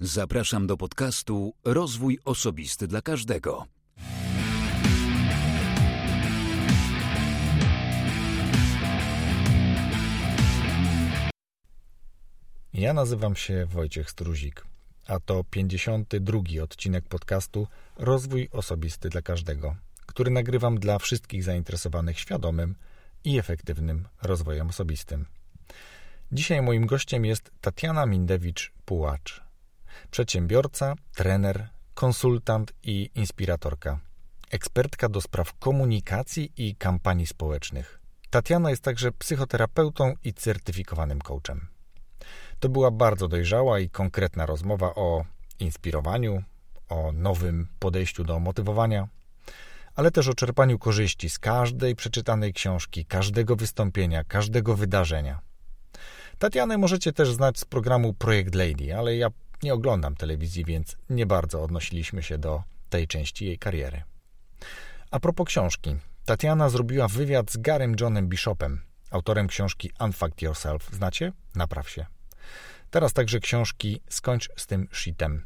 Zapraszam do podcastu Rozwój Osobisty dla Każdego. Ja nazywam się Wojciech Struzik, a to 52 odcinek podcastu Rozwój Osobisty dla Każdego, który nagrywam dla wszystkich zainteresowanych świadomym i efektywnym rozwojem osobistym. Dzisiaj moim gościem jest Tatiana Mindewicz-Pułacz, przedsiębiorca, trener, konsultant i inspiratorka, ekspertka do spraw komunikacji i kampanii społecznych. Tatiana jest także psychoterapeutą i certyfikowanym coachem. To była bardzo dojrzała i konkretna rozmowa o inspirowaniu, o nowym podejściu do motywowania, ale też o czerpaniu korzyści z każdej przeczytanej książki, każdego wystąpienia, każdego wydarzenia. Tatianę możecie też znać z programu Projekt Lady, ale ja nie oglądam telewizji, więc nie bardzo odnosiliśmy się do tej części jej kariery. A propos książki. Tatiana zrobiła wywiad z Garym Johnem Bishopem, autorem książki Unfuck Yourself. Znacie? Napraw się. Teraz także książki Skończ z tym shitem.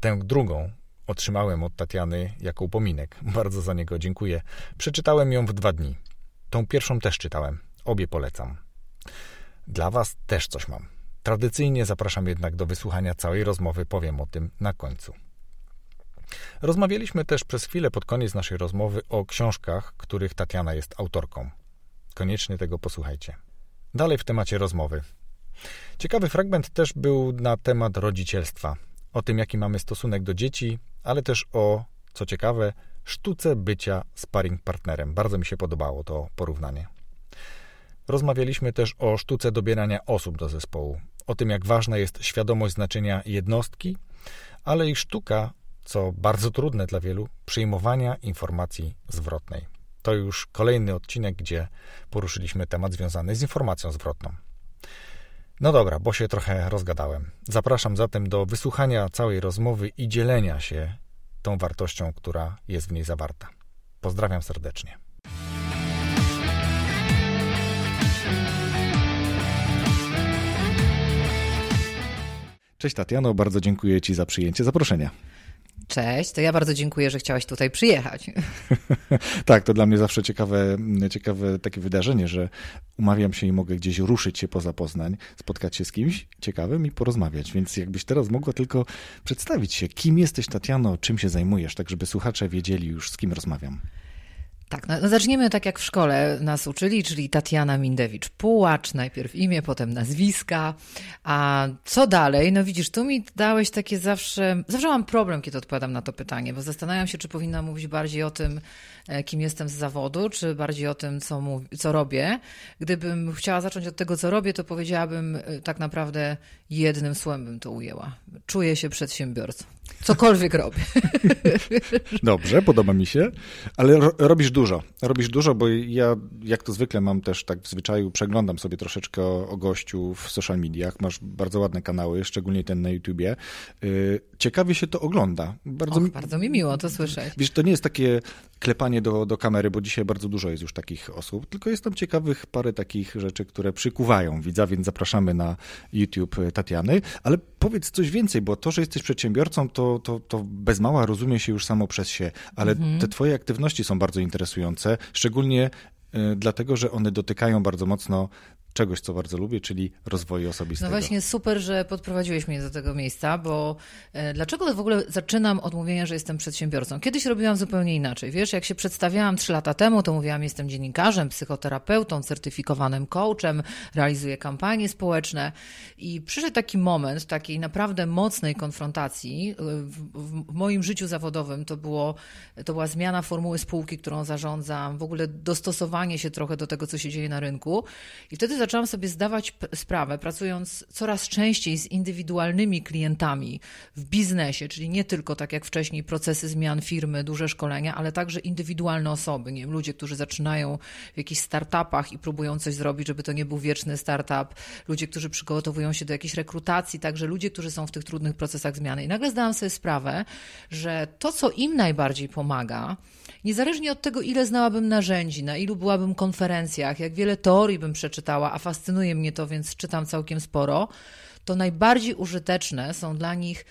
Tę drugą otrzymałem od Tatiany jako upominek. Bardzo za niego dziękuję. Przeczytałem ją w dwa dni. Tą pierwszą też czytałem. Obie polecam. Dla Was też coś mam. Tradycyjnie zapraszam jednak do wysłuchania całej rozmowy, powiem o tym na końcu. Rozmawialiśmy też przez chwilę pod koniec naszej rozmowy o książkach, których Tatiana jest autorką. Koniecznie tego posłuchajcie. Dalej w temacie rozmowy. Ciekawy fragment też był na temat rodzicielstwa, o tym, jaki mamy stosunek do dzieci, ale też o, co ciekawe, sztuce bycia sparring partnerem. Bardzo mi się podobało to porównanie. Rozmawialiśmy też o sztuce dobierania osób do zespołu, o tym, jak ważna jest świadomość znaczenia jednostki, ale i sztuka, co bardzo trudne dla wielu, przyjmowania informacji zwrotnej. To już kolejny odcinek, gdzie poruszyliśmy temat związany z informacją zwrotną. No dobra, bo się trochę rozgadałem. Zapraszam zatem do wysłuchania całej rozmowy i dzielenia się tą wartością, która jest w niej zawarta. Pozdrawiam serdecznie. Cześć Tatiano, bardzo dziękuję Ci za przyjęcie zaproszenia. Cześć, to ja bardzo dziękuję, że chciałaś tutaj przyjechać. tak, to dla mnie zawsze ciekawe, ciekawe takie wydarzenie, że umawiam się i mogę gdzieś ruszyć się poza Poznań, spotkać się z kimś ciekawym i porozmawiać. Więc jakbyś teraz mogła tylko przedstawić się, kim jesteś Tatiano, czym się zajmujesz, tak żeby słuchacze wiedzieli już z kim rozmawiam. Tak, no, zaczniemy tak jak w szkole nas uczyli, czyli Tatiana Mindewicz-Pułacz, najpierw imię, potem nazwiska, a co dalej? No widzisz, tu mi dałeś takie zawsze, zawsze mam problem, kiedy odpowiadam na to pytanie, bo zastanawiam się, czy powinna mówić bardziej o tym, e, kim jestem z zawodu, czy bardziej o tym, co, mów, co robię. Gdybym chciała zacząć od tego, co robię, to powiedziałabym e, tak naprawdę jednym słowem bym to ujęła. Czuję się przedsiębiorcą. Cokolwiek robię. Dobrze, podoba mi się, ale ro robisz dużo. Robisz dużo, bo ja, jak to zwykle mam też tak w zwyczaju, przeglądam sobie troszeczkę o, gościu w social mediach. Masz bardzo ładne kanały, szczególnie ten na YouTubie. Y, ciekawie się to ogląda. Bardzo, Och, mi, bardzo mi miło to słyszeć. Wiesz, to nie jest takie klepanie do, do kamery, bo dzisiaj bardzo dużo jest już takich osób, tylko jest tam ciekawych parę takich rzeczy, które przykuwają widza, więc zapraszamy na YouTube Tatiany. Ale powiedz coś więcej, bo to, że jesteś przedsiębiorcą, to, to, to bez mała rozumie się już samo przez się, ale mhm. te twoje aktywności są bardzo interesujące, szczególnie y, dlatego, że one dotykają bardzo mocno czegoś, co bardzo lubię, czyli rozwoju osobistego. No właśnie, super, że podprowadziłeś mnie do tego miejsca, bo e, dlaczego w ogóle zaczynam od mówienia, że jestem przedsiębiorcą? Kiedyś robiłam zupełnie inaczej. Wiesz, jak się przedstawiałam trzy lata temu, to mówiłam, jestem dziennikarzem, psychoterapeutą, certyfikowanym coachem, realizuję kampanie społeczne i przyszedł taki moment takiej naprawdę mocnej konfrontacji e, w, w moim życiu zawodowym. To, było, to była zmiana formuły spółki, którą zarządzam, w ogóle dostosowanie się trochę do tego, co się dzieje na rynku i wtedy zaczęłam sobie zdawać sprawę, pracując coraz częściej z indywidualnymi klientami w biznesie, czyli nie tylko tak jak wcześniej procesy zmian firmy, duże szkolenia, ale także indywidualne osoby, nie wiem, ludzie, którzy zaczynają w jakichś startupach i próbują coś zrobić, żeby to nie był wieczny startup, ludzie, którzy przygotowują się do jakiejś rekrutacji, także ludzie, którzy są w tych trudnych procesach zmiany. I nagle zdałam sobie sprawę, że to, co im najbardziej pomaga, Niezależnie od tego, ile znałabym narzędzi, na ilu byłabym konferencjach, jak wiele teorii bym przeczytała, a fascynuje mnie to, więc czytam całkiem sporo, to najbardziej użyteczne są dla nich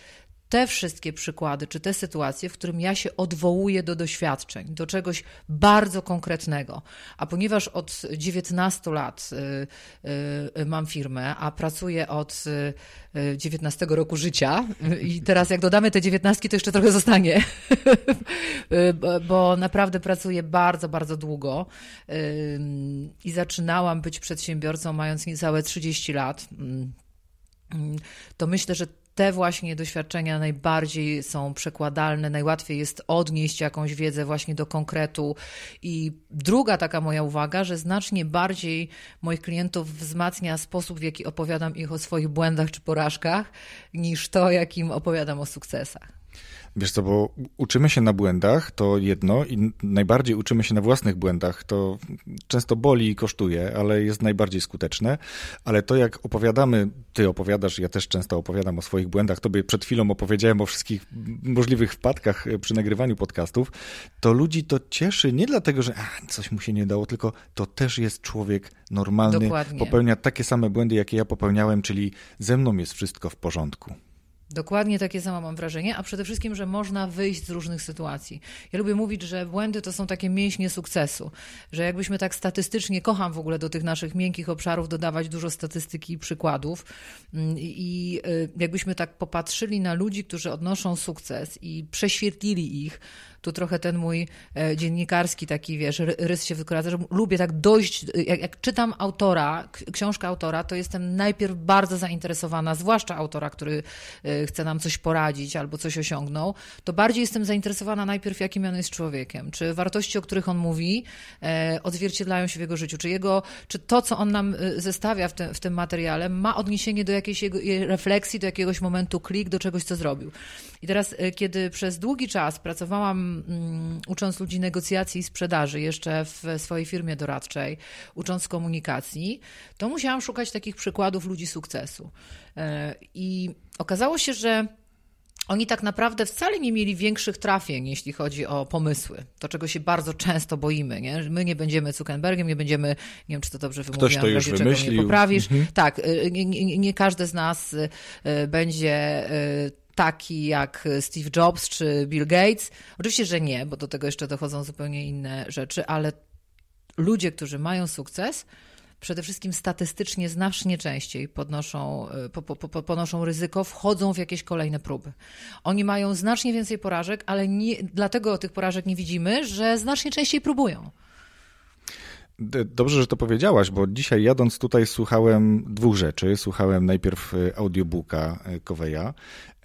te wszystkie przykłady, czy te sytuacje, w którym ja się odwołuję do doświadczeń, do czegoś bardzo konkretnego. A ponieważ od 19 lat y, y, mam firmę, a pracuję od 19 y, roku życia i teraz jak dodamy te 19, to jeszcze trochę zostanie, bo naprawdę pracuję bardzo, bardzo długo i zaczynałam być przedsiębiorcą mając niecałe 30 lat to myślę, że te właśnie doświadczenia najbardziej są przekładalne, najłatwiej jest odnieść jakąś wiedzę właśnie do konkretu. I druga taka moja uwaga, że znacznie bardziej moich klientów wzmacnia sposób, w jaki opowiadam ich o swoich błędach czy porażkach, niż to, jakim opowiadam o sukcesach. Wiesz co, bo uczymy się na błędach, to jedno, i najbardziej uczymy się na własnych błędach, to często boli i kosztuje, ale jest najbardziej skuteczne. Ale to, jak opowiadamy, ty opowiadasz, ja też często opowiadam o swoich błędach, tobie przed chwilą opowiedziałem o wszystkich możliwych wpadkach przy nagrywaniu podcastów, to ludzi to cieszy nie dlatego, że a, coś mu się nie dało, tylko to też jest człowiek normalny, Dokładnie. popełnia takie same błędy, jakie ja popełniałem, czyli ze mną jest wszystko w porządku. Dokładnie takie samo mam wrażenie, a przede wszystkim, że można wyjść z różnych sytuacji. Ja lubię mówić, że błędy to są takie mięśnie sukcesu, że jakbyśmy tak statystycznie, kocham w ogóle do tych naszych miękkich obszarów dodawać dużo statystyki i przykładów mm, i y, jakbyśmy tak popatrzyli na ludzi, którzy odnoszą sukces i prześwietlili ich, tu trochę ten mój e, dziennikarski taki, wiesz, rys się wykradza, że lubię tak dojść, jak, jak czytam autora, książkę autora, to jestem najpierw bardzo zainteresowana, zwłaszcza autora, który e, chce nam coś poradzić albo coś osiągnął, to bardziej jestem zainteresowana najpierw, jakim on jest człowiekiem, czy wartości, o których on mówi, e, odzwierciedlają się w jego życiu, czy jego, czy to, co on nam zestawia w, te, w tym materiale, ma odniesienie do jakiejś jego refleksji, do jakiegoś momentu klik, do czegoś, co zrobił. I teraz, kiedy przez długi czas pracowałam Mm, ucząc ludzi negocjacji i sprzedaży jeszcze w swojej firmie doradczej, ucząc komunikacji, to musiałam szukać takich przykładów ludzi sukcesu. E, I okazało się, że oni tak naprawdę wcale nie mieli większych trafień, jeśli chodzi o pomysły. To, czego się bardzo często boimy. Nie? My nie będziemy Zuckerbergiem, nie będziemy, nie wiem, czy to dobrze wymówiłam, Ktoś to już wymyślił. nie poprawisz. Mhm. Tak, y, nie, nie, nie, każdy z nas y, będzie y, taki jak Steve Jobs czy Bill Gates? Oczywiście, że nie, bo do tego jeszcze dochodzą zupełnie inne rzeczy, ale ludzie, którzy mają sukces, przede wszystkim statystycznie znacznie częściej podnoszą, po, po, po, ponoszą ryzyko, wchodzą w jakieś kolejne próby. Oni mają znacznie więcej porażek, ale nie, dlatego tych porażek nie widzimy, że znacznie częściej próbują. Dobrze, że to powiedziałaś, bo dzisiaj jadąc tutaj słuchałem dwóch rzeczy. Słuchałem najpierw e, audiobooka e, Koweja,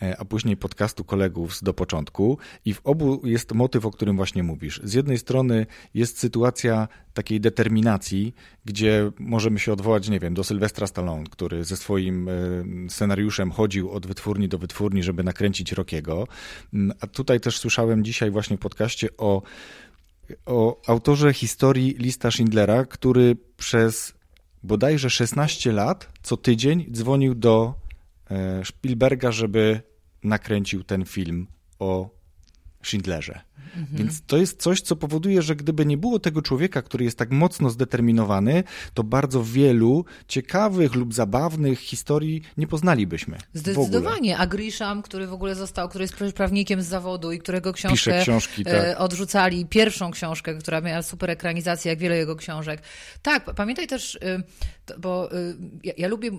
e, a później podcastu kolegów z Do Początku i w obu jest motyw, o którym właśnie mówisz. Z jednej strony jest sytuacja takiej determinacji, gdzie możemy się odwołać, nie wiem, do Sylwestra Stallone, który ze swoim scenariuszem chodził od wytwórni do wytwórni, żeby nakręcić Rokiego. Mm, a tutaj też słyszałem dzisiaj właśnie w podcaście o o autorze historii Lista Schindlera, który przez bodajże 16 lat co tydzień dzwonił do e, Spielberga, żeby nakręcił ten film o Schindlerze. Mhm. Więc to jest coś, co powoduje, że gdyby nie było tego człowieka, który jest tak mocno zdeterminowany, to bardzo wielu ciekawych lub zabawnych historii nie poznalibyśmy. Zdecydowanie. A Grisham, który w ogóle został, który jest prawnikiem z zawodu i którego książkę książki, tak. E, odrzucali, pierwszą książkę, która miała super ekranizację, jak wiele jego książek. Tak, pamiętaj też, y, bo y, ja, ja lubię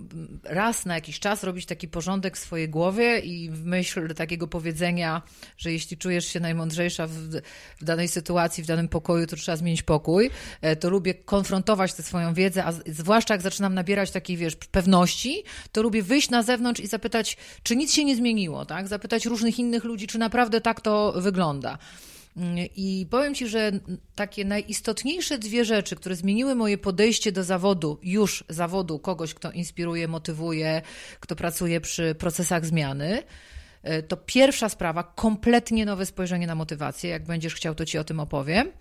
raz na jakiś czas robić taki porządek w swojej głowie i w myśl takiego powiedzenia, że jeśli czujesz się najmądrzejsza w, w, danej sytuacji, w danym pokoju, to trzeba zmienić pokój, e, to lubię konfrontować tę swoją wiedzę, a zwłaszcza jak zaczynam nabierać takiej, wiesz, pewności, to lubię wyjść na zewnątrz i zapytać, czy nic się nie zmieniło, tak? Zapytać różnych innych ludzi, czy naprawdę tak to wygląda. I powiem Ci, że takie najistotniejsze dwie rzeczy, które zmieniły moje podejście do zawodu, już zawodu kogoś, kto inspiruje, motywuje, kto pracuje przy procesach zmiany, E, to pierwsza sprawa, kompletnie nowe spojrzenie na motywację. Jak będziesz chciał, to ci o tym opowiem.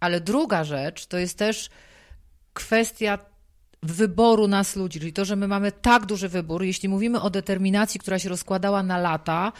Ale druga rzecz to jest też kwestia wyboru nas ludzi, czyli to, że my mamy tak duży wybór. Jeśli mówimy o determinacji, która się rozkładała na lata,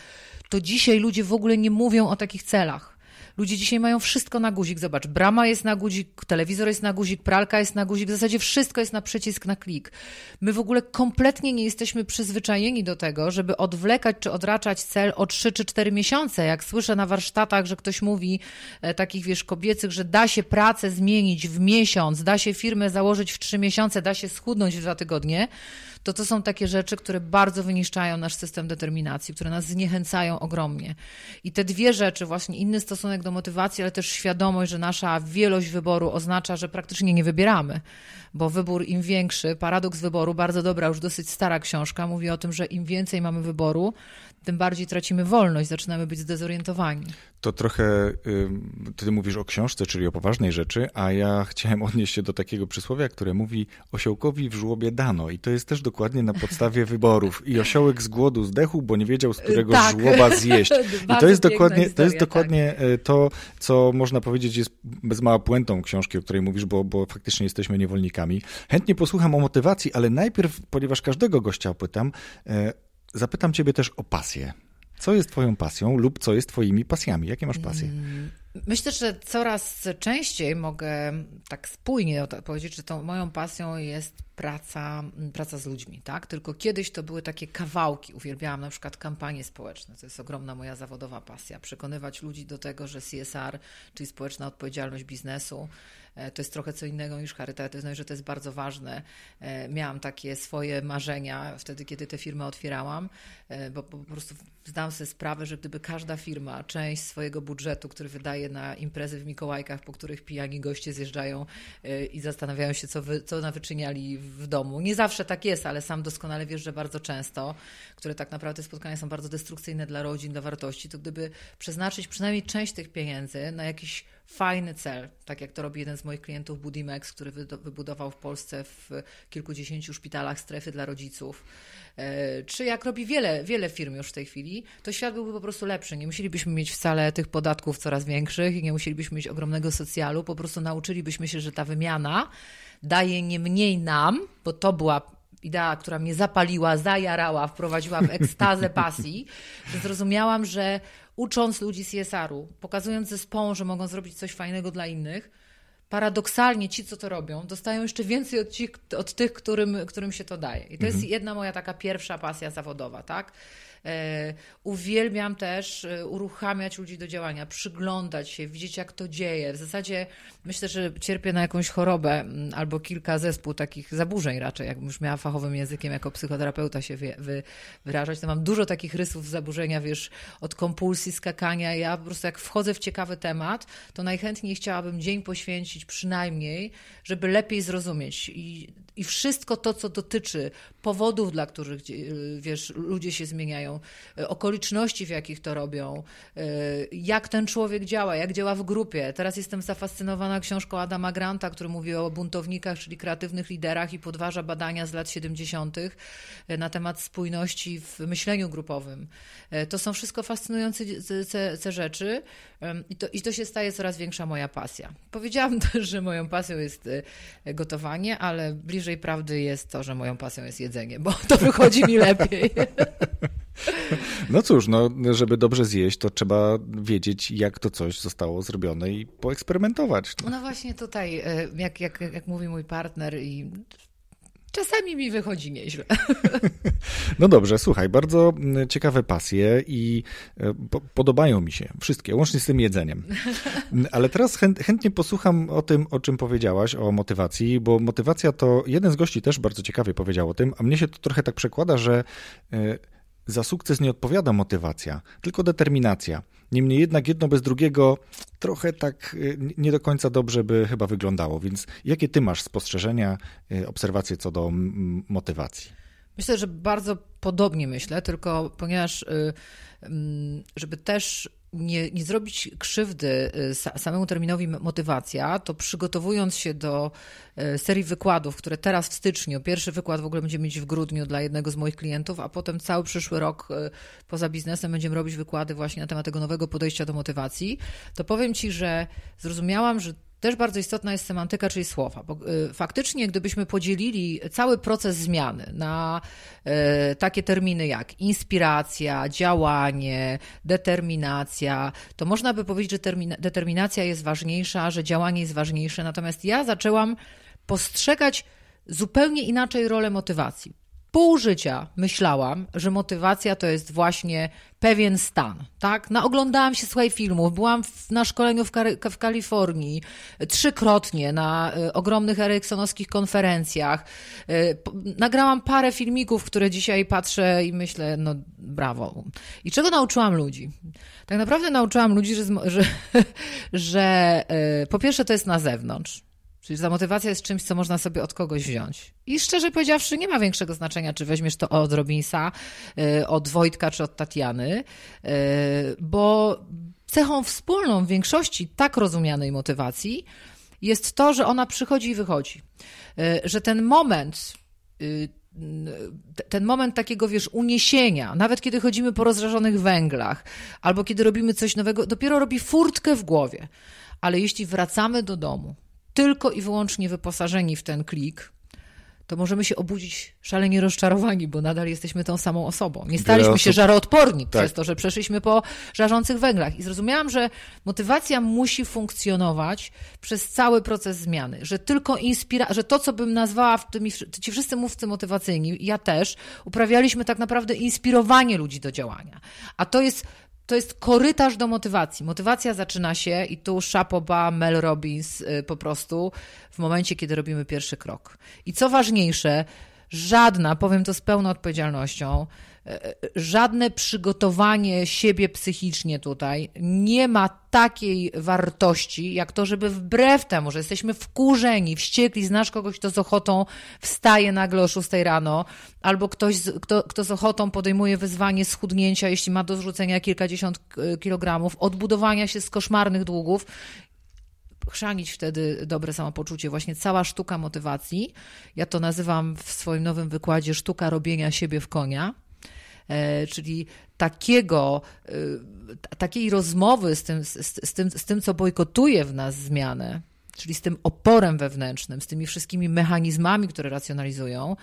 to dzisiaj ludzie w ogóle nie mówią o takich celach. Ludzie dzisiaj mają wszystko na guzik. Zobacz, brama jest na guzik, telewizor jest na guzik, pralka jest na guzik, w zasadzie wszystko jest na przycisk, na klik. My w ogóle kompletnie nie jesteśmy przyzwyczajeni do tego, żeby odwlekać czy odraczać cel o 3 czy 4 miesiące. Jak słyszę na warsztatach, że ktoś mówi e, takich, wiesz, kobiecych, że da się pracę zmienić w miesiąc, da się firmę założyć w 3 miesiące, da się schudnąć w 2 tygodnie, to to są takie rzeczy, które bardzo wyniszczają nasz system determinacji, które nas zniechęcają ogromnie. I te dwie rzeczy, właśnie inny stosunek do motywacji, ale też świadomość, że nasza wielość wyboru oznacza, że praktycznie nie wybieramy, bo wybór im większy, paradoks wyboru, bardzo dobra, już dosyć stara książka, mówi o tym, że im więcej mamy wyboru, tym bardziej tracimy wolność, zaczynamy być zdezorientowani. To trochę ty mówisz o książce, czyli o poważnej rzeczy, a ja chciałem odnieść się do takiego przysłowia, które mówi osiołkowi w żłobie dano i to jest też dokładnie na podstawie wyborów. I osiołek z głodu zdechł, bo nie wiedział, z którego tak. żłoba zjeść. I to jest dokładnie, historia, to, jest dokładnie tak. to, co można powiedzieć jest bez mała puentą książki, o której mówisz, bo, bo faktycznie jesteśmy niewolnikami. Chętnie posłucham o motywacji, ale najpierw, ponieważ każdego gościa pytam, e, zapytam ciebie też o pasję. Co jest Twoją pasją lub co jest Twoimi pasjami? Jakie masz pasje? Mm, myślę, że coraz częściej mogę tak spójnie powiedzieć, że tą moją pasją jest praca, praca z ludźmi, tak? Tylko kiedyś to były takie kawałki. Uwielbiałam na przykład kampanie społeczne. To jest ogromna moja zawodowa pasja. Przekonywać ludzi do tego, że CSR, czyli społeczna odpowiedzialność biznesu, to jest trochę co innego niż charytatywność, że to jest bardzo ważne. E, miałam takie swoje marzenia wtedy, kiedy te firmy otwierałam, e, bo po prostu zdałam sobie sprawę, że gdyby każda firma część swojego budżetu, który wydaje na imprezy w Mikołajkach, po których pijani goście zjeżdżają i zastanawiają się, co, wy, co nawyczyniali w domu. Nie zawsze tak jest, ale sam doskonale wiesz, że bardzo często, które tak naprawdę spotkania są bardzo destrukcyjne dla rodzin, dla wartości, to gdyby przeznaczyć przynajmniej część tych pieniędzy na jakiś fajny cel, tak jak to robi jeden z moich klientów Budimex, który wybudował w Polsce w kilkudziesięciu szpitalach strefy dla rodziców, e, czy jak robi wiele, wiele firm już w tej chwili, to świat byłby po prostu lepszy. Nie musielibyśmy mieć wcale tych podatków coraz większych i nie musielibyśmy mieć ogromnego socjalu, po prostu nauczylibyśmy się, że ta wymiana daje nie mniej nam, bo to była idea, która mnie zapaliła, zajarała, wprowadziła w ekstazę pasji, zrozumiałam, że ucząc ludzi CSR-u, pokazując zespołom, że mogą zrobić coś fajnego dla innych, paradoksalnie ci, co to robią, dostają jeszcze więcej od, ci, od tych, którym, którym się to daje. I to mhm. jest jedna moja taka pierwsza pasja zawodowa, tak? E, uwielbiam też e, uruchamiać ludzi do działania, przyglądać się, widzieć jak to dzieje. W zasadzie myślę, że cierpię na jakąś chorobę albo kilka zespół takich zaburzeń raczej, jakbym już miała fachowym językiem jako psychoterapeuta się wy, wy, wyrażać, to mam dużo takich rysów zaburzenia, wiesz, od kompulsji, skakania. Ja po prostu jak wchodzę w ciekawy temat, to najchętniej chciałabym dzień poświęcić przynajmniej, żeby lepiej zrozumieć i, i wszystko to, co dotyczy powodów, dla których, wiesz, ludzie się zmieniają, E, okoliczności, w jakich to robią, e, jak ten człowiek działa, jak działa w grupie. Teraz jestem zafascynowana książką Adama Granta, który mówi o buntownikach, czyli kreatywnych liderach i podważa badania z lat 70. E, na temat spójności w myśleniu grupowym. To są wszystko fascynujące te rzeczy i to, i to się staje coraz większa moja pasja. Powiedziałam też, że moją pasją jest gotowanie, ale bliżej prawdy jest to, że moją pasją jest jedzenie, bo to wychodzi mi lepiej. No cóż, no, żeby dobrze zjeść, to trzeba wiedzieć, jak to coś zostało zrobione i poeksperymentować. No, no właśnie tutaj, e, jak, jak, jak mówi mój partner i Czasami mi wychodzi nieźle. No dobrze, słuchaj, bardzo ciekawe pasje i e, po, podobają mi się wszystkie, łącznie z tym jedzeniem. Ale teraz chętnie posłucham o tym, o czym powiedziałaś, o motywacji, bo motywacja to jeden z gości też bardzo ciekawie powiedział o tym, a mnie się to trochę tak przekłada, że e, za sukces nie odpowiada motywacja, tylko determinacja. Niemniej jednak jedno bez drugiego trochę tak y, nie do końca dobrze by chyba wyglądało. Więc jakie ty masz spostrzeżenia, y, obserwacje co do motywacji? Myślę, że bardzo podobnie myślę, tylko ponieważ y, żeby też nie, nie zrobić krzywdy y, samemu terminowi motywacja, to przygotowując się do y, serii wykładów, które teraz w styczniu, pierwszy wykład w ogóle będziemy mieć w grudniu dla jednego z moich klientów, a potem cały przyszły rok y, poza biznesem będziemy robić wykłady właśnie na temat tego nowego podejścia do motywacji, to powiem Ci, że zrozumiałam, że też bardzo istotna jest semantyka, czyli słowa, bo y, faktycznie gdybyśmy podzielili cały proces zmiany na y, takie terminy jak inspiracja, działanie, determinacja, to można by powiedzieć, że determinacja jest ważniejsza, że działanie jest ważniejsze, natomiast ja zaczęłam postrzegać zupełnie inaczej rolę motywacji pół życia myślałam, że motywacja to jest właśnie pewien stan, tak? Naoglądałam się, słuchaj, filmów, byłam w, na szkoleniu w, w, Kalifornii trzykrotnie na y, ogromnych eriksonowskich konferencjach. Y, nagrałam parę filmików, które dzisiaj patrzę i myślę, no brawo. I czego nauczyłam ludzi? Tak naprawdę nauczyłam ludzi, że, że, że y, po pierwsze to jest na zewnątrz, Czyli ta motywacja jest czymś, co można sobie od kogoś wziąć. I szczerze powiedziawszy, nie ma większego znaczenia, czy weźmiesz to od Robinsa, y, od Wojtka, czy od Tatiany, y, bo cechą wspólną większości tak rozumianej motywacji jest to, że ona przychodzi i wychodzi. Y, że ten moment ten moment takiego, wiesz, uniesienia, nawet kiedy chodzimy po rozżarzonych węglach, albo kiedy robimy coś nowego, dopiero robi furtkę w głowie. Ale jeśli wracamy do domu, tylko i wyłącznie wyposażeni w ten klik, to możemy się obudzić szalenie rozczarowani, bo nadal jesteśmy tą samą osobą. Nie staliśmy osób... się żaroodporni tak. przez to, że przeszliśmy po żarzących węglach. I zrozumiałam, że motywacja musi funkcjonować przez cały proces zmiany, że tylko inspiracja, że to, co bym nazwała w tymi, ci wszyscy mówcy motywacyjni, ja też, uprawialiśmy tak naprawdę inspirowanie ludzi do działania. A to jest to jest korytarz do motywacji. Motywacja zaczyna się i tu Szapoba, Mel Robbins y, po prostu w momencie, kiedy robimy pierwszy krok. I co ważniejsze, żadna, powiem to z pełną odpowiedzialnością, żadne przygotowanie siebie psychicznie tutaj nie ma takiej wartości, jak to, żeby wbrew temu, że jesteśmy wkurzeni, wściekli, znasz kogoś, kto z ochotą wstaje nagle o 6 rano, albo ktoś, kto, kto z ochotą podejmuje wyzwanie schudnięcia, jeśli ma do zrzucenia kilkadziesiąt kilogramów, odbudowania się z koszmarnych długów chrzanić wtedy dobre samopoczucie. Właśnie cała sztuka motywacji, ja to nazywam w swoim nowym wykładzie sztuka robienia siebie w konia. E, czyli takiego, e, takiej rozmowy z tym, z, z, tym, z tym, co bojkotuje w nas zmianę, czyli z tym oporem wewnętrznym, z tymi wszystkimi mechanizmami, które racjonalizują,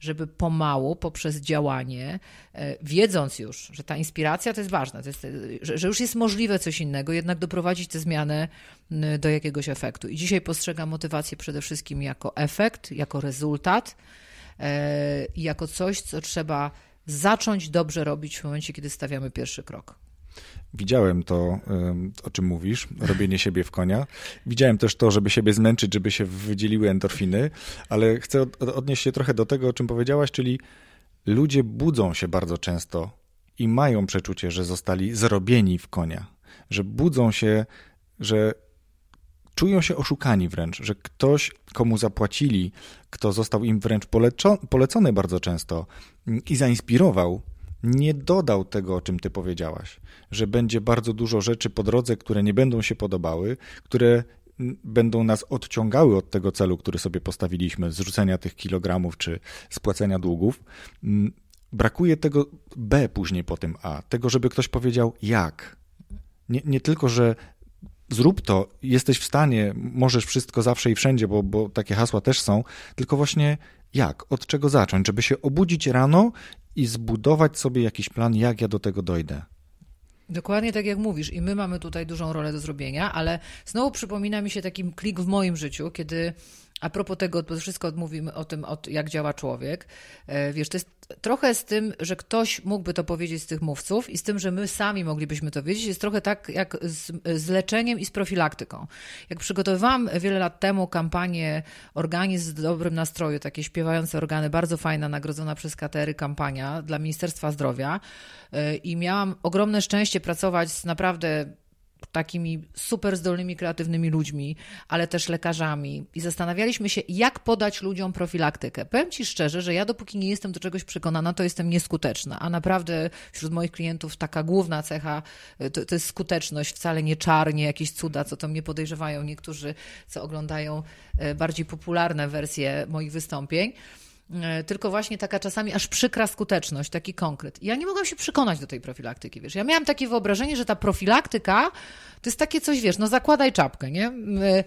żeby pomału, poprzez działanie, e, wiedząc już, że ta inspiracja to jest ważna, to jest, że, już jest możliwe coś innego, jednak doprowadzić tę zmianę do jakiegoś efektu. I dzisiaj postrzegam motywację przede wszystkim jako efekt, jako rezultat jako coś, co trzeba zacząć dobrze robić w momencie, kiedy stawiamy pierwszy krok. Widziałem to, o czym mówisz, robienie siebie w konia. Widziałem też to, żeby siebie zmęczyć, żeby się wydzieliły endorfiny, ale chcę odnieść się trochę do tego, o czym powiedziałaś, czyli ludzie budzą się bardzo często i mają przeczucie, że zostali zrobieni w konia, że budzą się, że czują się oszukani wręcz, że ktoś, komu zapłacili, kto został im wręcz polecony bardzo często i zainspirował, nie dodał tego, o czym ty powiedziałaś, że będzie bardzo dużo rzeczy po drodze, które nie będą się podobały, które będą nas odciągały od tego celu, który sobie postawiliśmy, zrzucenia tych kilogramów czy spłacenia długów. Brakuje tego B później po tym A, tego, żeby ktoś powiedział jak. Nie, nie tylko, że zrób to, jesteś w stanie, możesz wszystko zawsze i wszędzie, bo, bo takie hasła też są, tylko właśnie jak, od czego zacząć, żeby się obudzić rano i zbudować sobie jakiś plan, jak ja do tego dojdę. Dokładnie tak jak mówisz, i my mamy tutaj dużą rolę do zrobienia, ale znowu przypomina mi się taki klik w moim życiu, kiedy a propos tego, bo wszystko mówimy o tym, jak działa człowiek. E, wiesz, to jest trochę z tym, że ktoś mógłby to powiedzieć z tych mówców i z tym, że my sami moglibyśmy to wiedzieć, jest trochę tak jak z, z leczeniem i z profilaktyką. Jak przygotowywałam wiele lat temu kampanię Organizm w dobrym nastroju, takie śpiewające organy, bardzo fajna, nagrodzona przez Katery kampania dla Ministerstwa Zdrowia e, i miałam ogromne szczęście pracować z naprawdę takimi super zdolnymi, kreatywnymi ludźmi, ale też lekarzami i zastanawialiśmy się, jak podać ludziom profilaktykę. Powiem Ci szczerze, że ja dopóki nie jestem do czegoś przekonana, to jestem nieskuteczna, a naprawdę wśród moich klientów taka główna cecha y, to, to jest skuteczność, wcale nie czarnie, jakieś cuda, co to mnie podejrzewają niektórzy, co oglądają y, bardziej popularne wersje moich wystąpień. E, tylko właśnie taka czasami aż przykra skuteczność, taki konkret. ja nie mogłam się przekonać do tej profilaktyki, wiesz. Ja miałam takie wyobrażenie, że ta profilaktyka to jest takie coś, wiesz, no zakładaj czapkę, nie? E,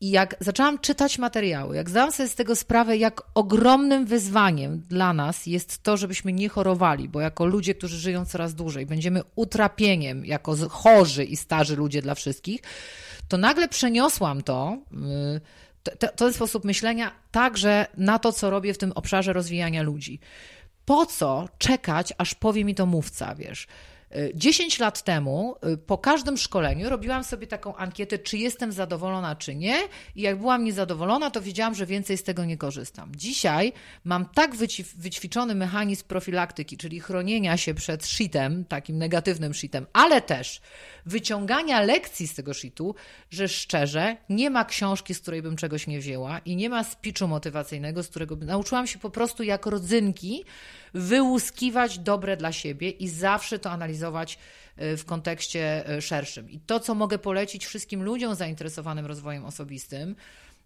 I jak zaczęłam czytać materiały, jak zdałam sobie z tego sprawę, jak ogromnym wyzwaniem dla nas jest to, żebyśmy nie chorowali, bo jako ludzie, którzy żyją coraz dłużej, będziemy utrapieniem jako chorzy i starzy ludzie dla wszystkich, to nagle przeniosłam to, y, ten sposób myślenia, także na to, co robię w tym obszarze rozwijania ludzi. Po co czekać, aż powie mi to mówca, wiesz? 10 lat temu y, po każdym szkoleniu robiłam sobie taką ankietę, czy jestem zadowolona, czy nie. I jak byłam niezadowolona, to wiedziałam, że więcej z tego nie korzystam. Dzisiaj mam tak wyćwiczony mechanizm profilaktyki, czyli chronienia się przed shitem, takim negatywnym shitem, ale też wyciągania lekcji z tego shitu, że szczerze nie ma książki, z której bym czegoś nie wzięła i nie ma speechu motywacyjnego, z którego nauczyłam się po prostu jak rodzynki wyłuskiwać dobre dla siebie i zawsze to analizować y, w kontekście y, szerszym. I to, co mogę polecić wszystkim ludziom zainteresowanym rozwojem osobistym,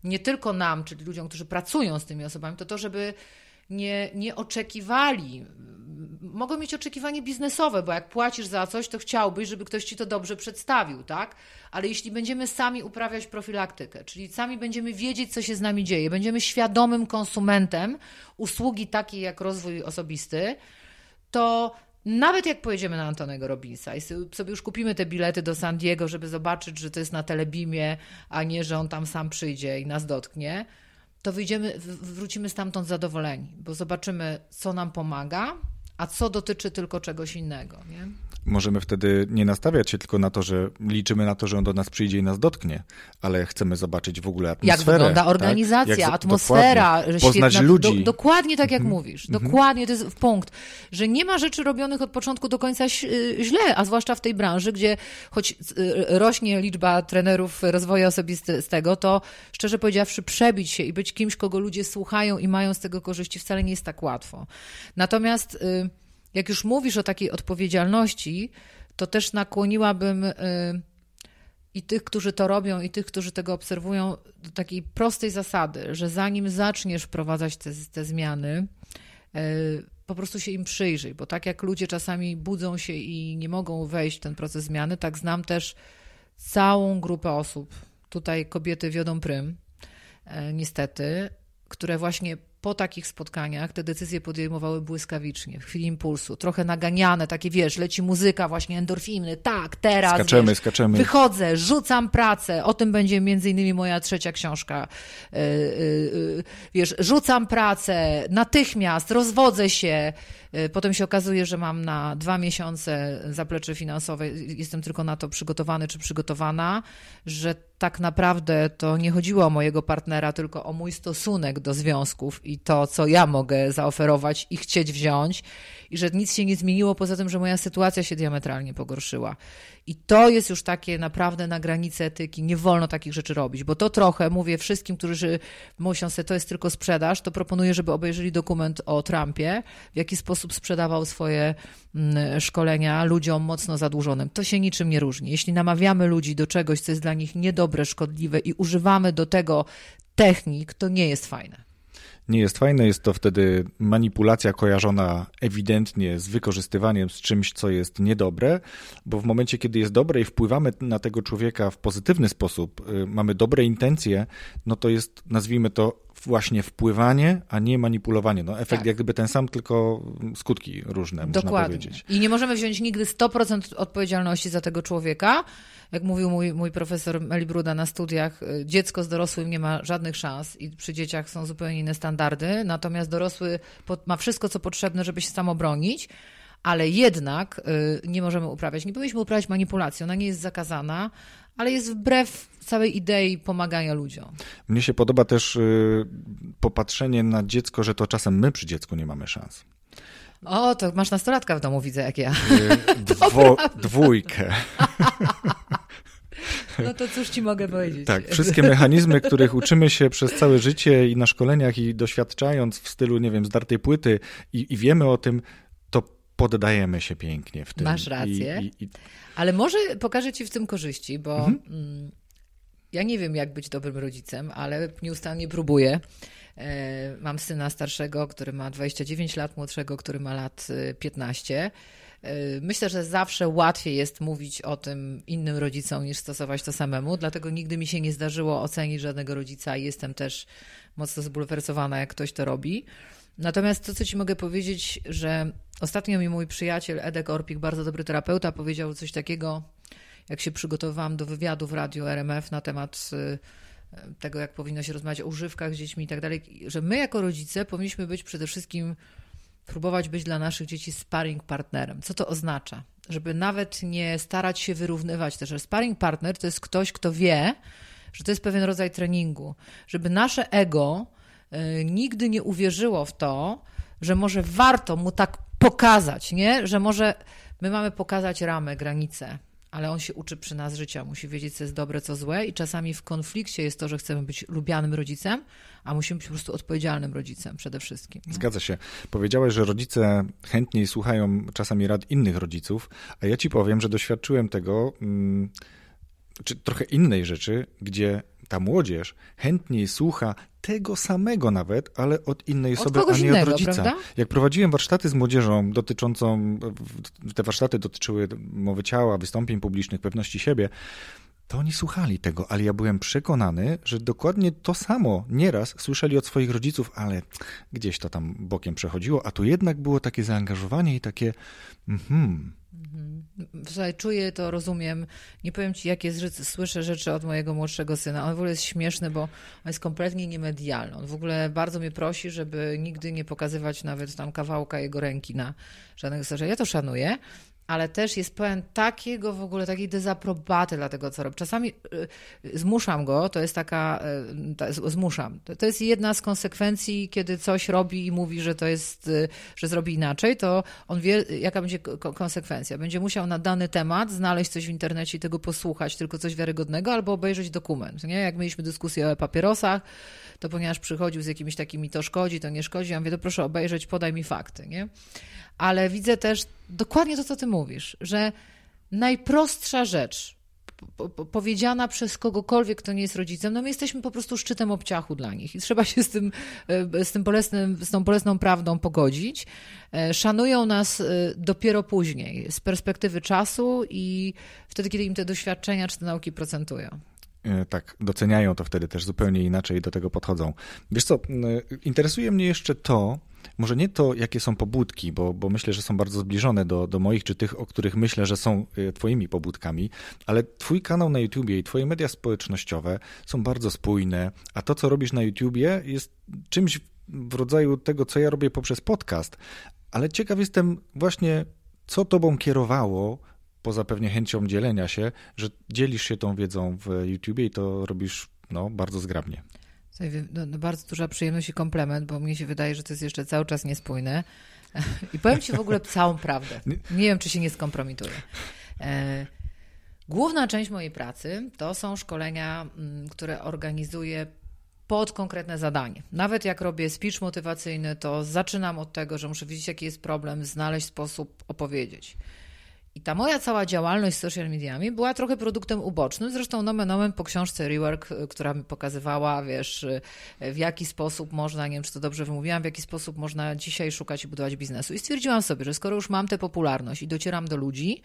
nie tylko nam, czyli ludziom, którzy pracują z tymi osobami, to to, żeby nie, nie oczekiwali. Mogą mieć oczekiwanie biznesowe, bo jak płacisz za coś, to chciałbyś, żeby ktoś ci to dobrze przedstawił, tak? Ale jeśli będziemy sami uprawiać profilaktykę, czyli sami będziemy wiedzieć, co się z nami dzieje, będziemy świadomym konsumentem usługi takiej jak rozwój osobisty, to nawet jak pojedziemy na Antonego Robinsa i sobie już kupimy te bilety do San Diego, żeby zobaczyć, że to jest na telebimie, a nie, że on tam sam przyjdzie i nas dotknie, to wyjdziemy, wrócimy stamtąd zadowoleni, bo zobaczymy, co nam pomaga, a co dotyczy tylko czegoś innego. Nie? możemy wtedy nie nastawiać się tylko na to, że liczymy na to, że on do nas przyjdzie i nas dotknie, ale chcemy zobaczyć w ogóle atmosferę. Jak wygląda organizacja, tak? Jak, atmosfera, poznać świetna, ludzi. Do, dokładnie tak jak mm -hmm. mówisz. -hmm. Dokładnie, to jest punkt, że nie ma rzeczy robionych od początku do końca y, źle, a zwłaszcza w tej branży, gdzie choć y, rośnie liczba trenerów rozwoju osobistego, to szczerze powiedziawszy przebić się i być kimś, kogo ludzie słuchają i mają z tego korzyści wcale nie jest tak łatwo. Natomiast... Jak już mówisz o takiej odpowiedzialności, to też nakłoniłabym y, i tych, którzy to robią, i tych, którzy tego obserwują, do takiej prostej zasady, że zanim zaczniesz wprowadzać te, te zmiany, y, po prostu się im przyjrzyj, bo tak jak ludzie czasami budzą się i nie mogą wejść w ten proces zmiany, tak znam też całą grupę osób. Tutaj kobiety wiodą prym, y, niestety, które właśnie po takich spotkaniach te decyzje podejmowały błyskawicznie, w chwili impulsu, trochę naganiane, takie wiesz, leci muzyka, właśnie endorfiny, tak, teraz. Skaczemy, wiesz, skaczemy. Wychodzę, rzucam pracę. O tym będzie między innymi moja trzecia książka. Yy, yy, wiesz, rzucam pracę, natychmiast, rozwodzę się. Yy, potem się okazuje, że mam na dwa miesiące zaplecze finansowe, jestem tylko na to przygotowany czy przygotowana, że tak naprawdę to nie chodziło o mojego partnera, tylko o mój stosunek do związków i to, co ja mogę zaoferować i chcieć wziąć, i że nic się nie zmieniło, poza tym, że moja sytuacja się diametralnie pogorszyła. I to jest już takie naprawdę na granicy etyki. Nie wolno takich rzeczy robić, bo to trochę, mówię wszystkim, którzy myślą sobie, to jest tylko sprzedaż, to proponuję, żeby obejrzeli dokument o Trumpie, w jaki sposób sprzedawał swoje mm, szkolenia ludziom mocno zadłużonym. To się niczym nie różni. Jeśli namawiamy ludzi do czegoś, co jest dla nich niedobre, szkodliwe i używamy do tego technik, to nie jest fajne nie jest fajne. Jest to wtedy manipulacja kojarzona ewidentnie z wykorzystywaniem, z czymś, co jest niedobre, bo w momencie, kiedy jest dobre i wpływamy na tego człowieka w pozytywny sposób, y, mamy dobre intencje, no to jest, nazwijmy to, właśnie wpływanie, a nie manipulowanie. No, efekt tak. jak gdyby ten sam, tylko skutki różne, Dokładnie. można powiedzieć. I nie możemy wziąć nigdy 100% odpowiedzialności za tego człowieka. Jak mówił mój, mój profesor Melibruda na studiach, y, dziecko z dorosłym nie ma żadnych szans i przy dzieciach są zupełnie inne standardy, natomiast dorosły ma wszystko, co potrzebne, żeby się samobronić ale jednak y, nie możemy uprawiać, nie powinniśmy uprawiać manipulacji, ona nie jest zakazana, ale jest wbrew całej idei pomagania ludziom. Mnie się podoba też y, popatrzenie na dziecko, że to czasem my przy dziecku nie mamy szans. O, to masz nastolatka w domu, widzę, jak ja. Dwo, dwójkę. No to cóż ci mogę powiedzieć. Tak, wszystkie mechanizmy, których uczymy się przez całe życie i na szkoleniach i doświadczając w stylu, nie wiem, zdartej płyty i, i wiemy o tym, poddajemy się pięknie w tym. Masz rację. I, i, i... Ale może pokażę Ci w tym korzyści, bo mhm. Mm, ja nie wiem, jak być dobrym rodzicem, ale nieustannie próbuję. E, mam syna starszego, który ma 29 lat, młodszego, który ma lat 15. Myślę, że zawsze łatwiej jest mówić o tym innym rodzicom niż stosować to samemu, dlatego nigdy mi się nie zdarzyło ocenić żadnego rodzica i jestem też mocno zbulwersowana, jak ktoś to robi. Natomiast to, co ci mogę powiedzieć, że ostatnio mi mój przyjaciel Edek Orpik, bardzo dobry terapeuta, powiedział coś takiego, jak się przygotowałam do wywiadu w radiu RMF na temat tego, jak powinno się rozmawiać o używkach z dziećmi i tak dalej, że my jako rodzice powinniśmy być przede wszystkim, próbować być dla naszych dzieci sparring partnerem. Co to oznacza? Żeby nawet nie starać się wyrównywać też, że sparring partner to jest ktoś, kto wie, że to jest pewien rodzaj treningu, żeby nasze ego y, nigdy nie uwierzyło w to, że może warto mu tak pokazać, nie? Że może my mamy pokazać ramę, granice, ale on się uczy przy nas życia, musi wiedzieć, co jest dobre, co złe, i czasami w konflikcie jest to, że chcemy być lubianym rodzicem, a musimy być po prostu odpowiedzialnym rodzicem przede wszystkim. Nie? Zgadza się. Powiedziałeś, że rodzice chętniej słuchają czasami rad innych rodziców, a ja ci powiem, że doświadczyłem tego, mm, czy trochę innej rzeczy, gdzie ta młodzież chętniej słucha tego samego nawet, ale od innej od osoby, a nie innego, od rodzica. Prawda? Jak prowadziłem warsztaty z młodzieżą dotyczącą, te warsztaty dotyczyły mowy ciała, wystąpień publicznych, pewności siebie, to oni słuchali tego, ale ja byłem przekonany, że dokładnie to samo nieraz słyszeli od swoich rodziców, ale gdzieś to tam bokiem przechodziło, a tu jednak było takie zaangażowanie i takie mhm, Słuchaj, czuję to, rozumiem. Nie powiem ci, jakie słyszę rzeczy od mojego młodszego syna. On w ogóle jest śmieszny, bo on jest kompletnie niemedialny. On w ogóle bardzo mnie prosi, żeby nigdy nie pokazywać nawet tam kawałka jego ręki na żadnego serze. Ja to szanuję, ale też jest pełen takiego w ogóle, takiej dezaprobaty dla tego, co robi. Czasami y, zmuszam go, to jest taka, y, zmuszam. To, jest jedna z konsekwencji, kiedy coś robi i mówi, że to jest, y, że zrobi inaczej, to on wie, jaka będzie konsekwencja. Będzie musiał na dany temat znaleźć coś w internecie i tego posłuchać, tylko coś wiarygodnego, albo obejrzeć dokument. Nie? Jak mieliśmy dyskusję o papierosach, to ponieważ przychodził z jakimiś takimi, to szkodzi, to nie szkodzi, ja mówię, to proszę obejrzeć, podaj mi fakty. Nie? Ale widzę też dokładnie to, co ty mówisz, że najprostsza rzecz, powiedziana przez kogokolwiek, kto nie jest rodzicem, no my jesteśmy po prostu szczytem obciachu dla nich i trzeba się z tym, e, z tym bolesnym, z tą bolesną prawdą pogodzić. E, szanują nas e, dopiero później, z perspektywy czasu i wtedy, kiedy im te doświadczenia czy te nauki procentują. Tak, doceniają to wtedy też zupełnie inaczej do tego podchodzą. Wiesz co, interesuje mnie jeszcze to, może nie to, jakie są pobudki, bo, bo myślę, że są bardzo zbliżone do, do moich, czy tych, o których myślę, że są y, twoimi pobudkami, ale twój kanał na YouTubie i twoje media społecznościowe są bardzo spójne, a to, co robisz na YouTubie jest czymś w rodzaju tego, co ja robię poprzez podcast, ale ciekaw jestem właśnie, co tobą kierowało, poza pewnie chęcią dzielenia się, że dzielisz się tą wiedzą w YouTubie i to robisz no, bardzo zgrabnie. No, no bardzo duża przyjemność i komplement, bo mnie się wydaje, że to jest jeszcze cały czas niespójne. I powiem Ci w ogóle całą prawdę. Nie wiem, czy się nie skompromituję. E, główna część mojej pracy to są szkolenia, mm, które organizuję pod konkretne zadanie. Nawet jak robię speech motywacyjny, to zaczynam od tego, że muszę wiedzieć, jaki jest problem, znaleźć sposób opowiedzieć. I ta moja cała działalność z social mediami była trochę produktem ubocznym. Zresztą nomen omen po książce Rework, y, która mi pokazywała, wiesz, y, w jaki sposób można, nie wiem, czy to dobrze wymówiłam, w jaki sposób można dzisiaj szukać i budować biznesu. I stwierdziłam sobie, że skoro już mam tę popularność i docieram do ludzi,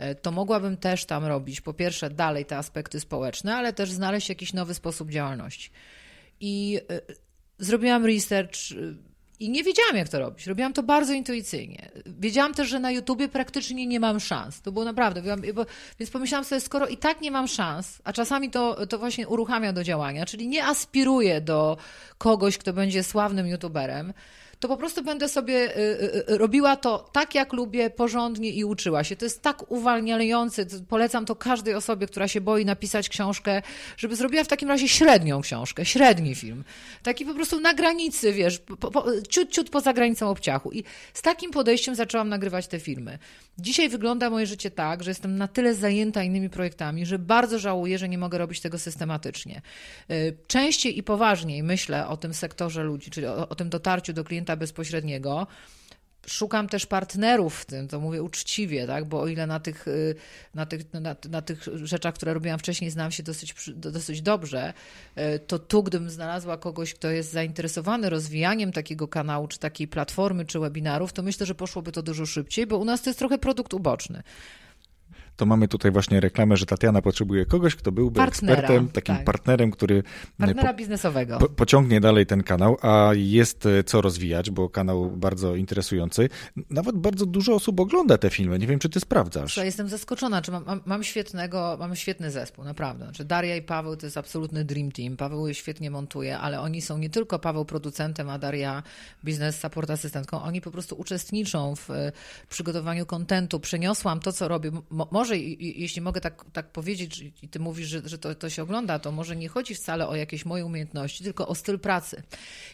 y, to mogłabym też tam robić, po pierwsze, dalej te aspekty społeczne, ale też znaleźć jakiś nowy sposób działalności. I zrobiłam research i nie wiedziałam, jak to robić. Robiłam to bardzo intuicyjnie. Wiedziałam też, że na YouTubie praktycznie nie mam szans. To było naprawdę. Więc pomyślałam sobie, skoro i tak nie mam szans, a czasami to, to właśnie uruchamia do działania, czyli nie aspiruję do kogoś, kto będzie sławnym YouTuberem, to po prostu będę sobie y, y, y, robiła to tak, jak lubię, porządnie i uczyła się. To jest tak uwalniające. Polecam to każdej osobie, która się boi napisać książkę, żeby zrobiła w takim razie średnią książkę, średni film. Taki po prostu na granicy, wiesz, po, po, ciut, ciut poza granicą obciachu. I z takim podejściem zaczęłam nagrywać te filmy. Dzisiaj wygląda moje życie tak, że jestem na tyle zajęta innymi projektami, że bardzo żałuję, że nie mogę robić tego systematycznie. Częściej i poważniej myślę o tym sektorze ludzi, czyli o, o tym dotarciu do klienta bezpośredniego, szukam też partnerów w tym, to mówię uczciwie, tak? bo o ile na tych, y, na, tych, na, na tych rzeczach, które robiłam wcześniej, znam się dosyć, dosyć dobrze, y, to tu, gdybym znalazła kogoś, kto jest zainteresowany rozwijaniem takiego kanału, czy takiej platformy, czy webinarów, to myślę, że poszłoby to dużo szybciej, bo u nas to jest trochę produkt uboczny to mamy tutaj właśnie reklamę, że Tatiana potrzebuje kogoś, kto byłby Partnera, ekspertem, takim tak. partnerem, który Partnera po, biznesowego. Po, pociągnie dalej ten kanał, a jest e, co rozwijać, bo kanał bardzo interesujący. Nawet bardzo dużo osób ogląda te filmy. Nie wiem, czy ty sprawdzasz. Ja jestem zaskoczona, czy mam, mam, mam, świetnego, mam świetny zespół, naprawdę. Znaczy Daria i Paweł to jest absolutny dream team. Paweł je świetnie montuje, ale oni są nie tylko Paweł producentem, a Daria biznes support asystentką. Oni po prostu uczestniczą w e, przygotowaniu kontentu. Przeniosłam to, co robię. Mo, może jeśli mogę tak, tak powiedzieć, i ty mówisz, że, że to, to się ogląda, to może nie chodzi wcale o jakieś moje umiejętności, tylko o styl pracy.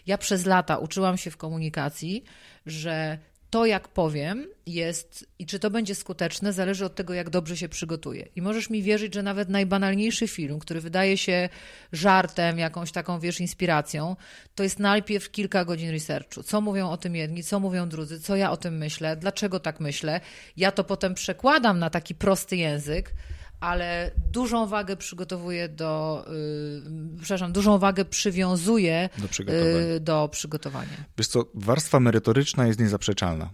Ja przez lata uczyłam się w komunikacji, że to, jak powiem, jest i czy to będzie skuteczne, zależy od tego, jak dobrze się przygotuję. I możesz mi wierzyć, że nawet najbanalniejszy film, który wydaje się żartem, jakąś taką, wiesz, inspiracją, to jest najpierw kilka godzin researchu. Co mówią o tym jedni, co mówią drudzy, co ja o tym myślę, dlaczego tak myślę. Ja to potem przekładam na taki prosty język, ale dużą wagę przygotowuję do, yy, przepraszam, dużą wagę przywiązuję do przygotowania. Yy, do przygotowania. Wiesz co, warstwa merytoryczna jest niezaprzeczalna.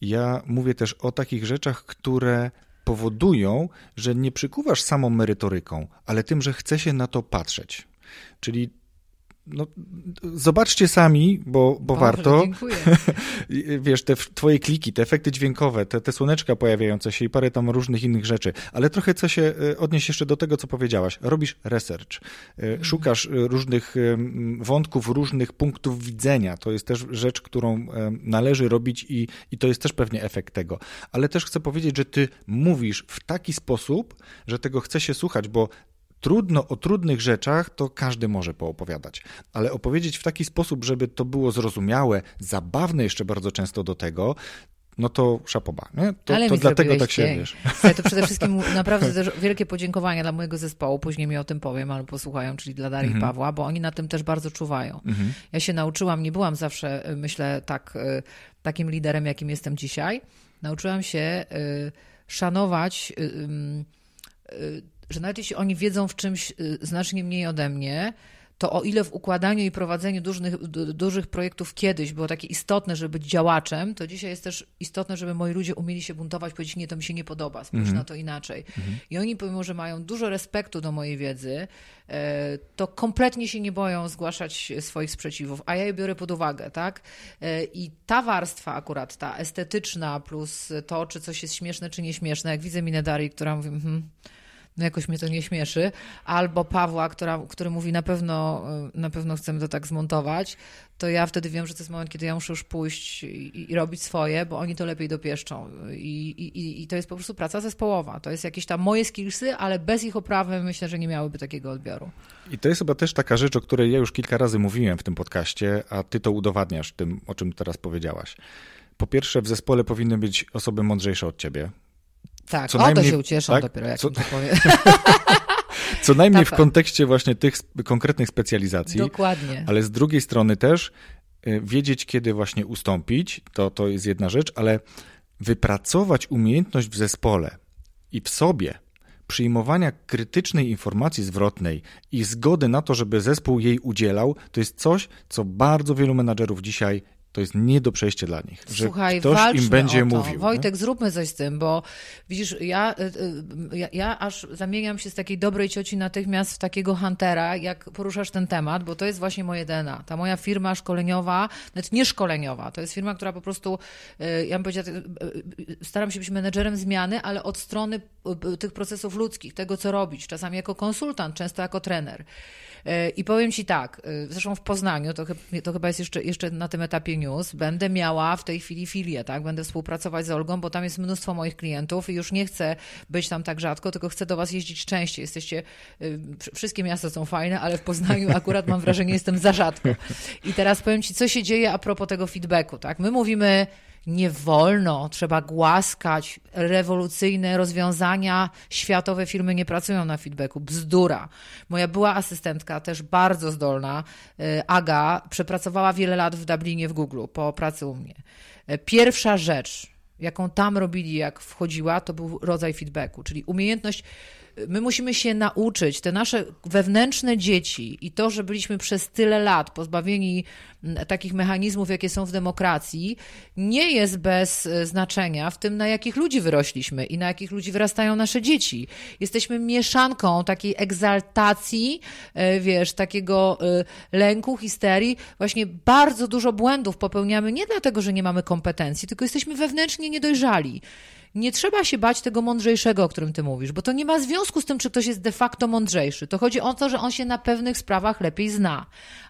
Ja mówię też o takich rzeczach, które powodują, że nie przykuwasz samą merytoryką, ale tym, że chce się na to patrzeć. Czyli no, zobaczcie sami, bo, bo warto. Dziękuję. Wiesz, te twoje kliki, te efekty dźwiękowe, te, te słoneczka pojawiające się i parę tam różnych innych rzeczy, ale trochę co się e, odnieść jeszcze do tego, co powiedziałaś. Robisz research, e, mhm. szukasz e, różnych wątków, różnych punktów widzenia. To jest też rzecz, którą należy robić i, i to jest też pewnie efekt tego. Ale też chcę powiedzieć, że ty mówisz w taki sposób, że tego chce się słuchać, bo trudno o trudnych rzeczach, to każdy może poopowiadać, ale opowiedzieć w taki sposób, żeby to było zrozumiałe, zabawne jeszcze bardzo często do tego, no to szapoba, nie? To, Ale to dlatego tak się wiesz. to przede wszystkim naprawdę też wielkie podziękowania dla mojego zespołu, później mi o tym powiem, albo posłuchają, czyli dla Darii mhm. i Pawła, bo oni na tym też bardzo czuwają. Mhm. Ja się nauczyłam, nie byłam zawsze, myślę, tak, y, takim liderem, jakim jestem dzisiaj. Nauczyłam się y, szanować y, że nawet jeśli oni wiedzą w czymś y, znacznie mniej ode mnie, to o ile w układaniu i prowadzeniu dużych, dużych projektów kiedyś było takie istotne, żeby być działaczem, to dzisiaj jest też istotne, żeby moi ludzie umieli się buntować, powiedzieć, nie, to mi się nie podoba, spójrz mm -hmm. na to inaczej. Mm -hmm. I oni, pomimo, że mają dużo respektu do mojej wiedzy, e, to kompletnie się nie boją zgłaszać swoich sprzeciwów, a ja je biorę pod uwagę, tak? E, I ta warstwa akurat, ta estetyczna, plus to, czy coś jest śmieszne, czy nieśmieszne, jak widzę minę Darii, która mówi, hmm, no jakoś mnie to nie śmieszy, albo Pawła, która, który mówi na pewno, e, na pewno chcemy to tak zmontować, to ja wtedy wiem, że to jest moment, kiedy ja muszę już pójść i, i robić swoje, bo oni to lepiej dopieszczą. I, i, I to jest po prostu praca zespołowa. To jest jakieś tam moje skillsy, ale bez ich oprawy myślę, że nie miałyby takiego odbioru. I to jest chyba też taka rzecz, o której ja już kilka razy mówiłem w tym podcaście, a ty to udowadniasz tym, o czym teraz powiedziałaś. Po pierwsze, w zespole powinny być osoby mądrzejsze od ciebie, tak, co o najmniej, to się ucieszą tak? dopiero, jak co, to powie. Co najmniej tak, w kontekście właśnie tych konkretnych specjalizacji. Dokładnie. Ale z drugiej strony też y, wiedzieć, kiedy właśnie ustąpić, to, to jest jedna rzecz, ale wypracować umiejętność w zespole i w sobie przyjmowania krytycznej informacji zwrotnej i zgody na to, żeby zespół jej udzielał, to jest coś, co bardzo wielu menadżerów dzisiaj to jest nie do przejścia dla nich. Że Słuchaj, ktoś im będzie mówił. Wojtek, nie? zróbmy coś z tym, bo widzisz, ja, y, y, ja, ja, aż zamieniam się z takiej dobrej cioci natychmiast w takiego huntera, jak poruszasz ten temat, bo to jest właśnie moje DNA. Ta moja firma szkoleniowa, nawet nie szkoleniowa, to jest firma, która po prostu, y, ja bym powiedziała, staram się być menedżerem zmiany, ale od strony tych procesów ludzkich, tego co robić, czasami jako konsultant, często jako trener. I powiem Ci tak, zresztą w Poznaniu, to, to chyba jest jeszcze, jeszcze na tym etapie news, będę miała w tej chwili filię, tak? Będę współpracować z Olgą, bo tam jest mnóstwo moich klientów i już nie chcę być tam tak rzadko, tylko chcę do Was jeździć częściej. Jesteście, wszystkie miasta są fajne, ale w Poznaniu akurat mam wrażenie, jestem za rzadko. I teraz powiem Ci, co się dzieje a propos tego feedbacku, tak? My mówimy Nie wolno, trzeba głaskać. Rewolucyjne rozwiązania, światowe firmy nie pracują na feedbacku. Bzdura. Moja była asystentka, też bardzo zdolna, y, Aga, przepracowała wiele lat w Dublinie w Google po pracy u mnie. Y, pierwsza rzecz, jaką tam robili, jak wchodziła, to był rodzaj feedbacku, czyli umiejętność my musimy się nauczyć, te nasze wewnętrzne dzieci i to, że byliśmy przez tyle lat pozbawieni takich mechanizmów, jakie są w demokracji, nie jest bez e, znaczenia w tym, na jakich ludzi wyrośliśmy i na jakich ludzi wyrastają nasze dzieci. Jesteśmy mieszanką takiej egzaltacji, e, wiesz, takiego e, lęku, histerii. Właśnie bardzo dużo błędów popełniamy nie dlatego, że nie mamy kompetencji, tylko jesteśmy wewnętrznie niedojrzali nie trzeba się bać tego mądrzejszego, o którym ty mówisz, bo to nie ma związku z tym, czy ktoś jest de facto mądrzejszy. To chodzi o to, że on się na pewnych sprawach lepiej zna.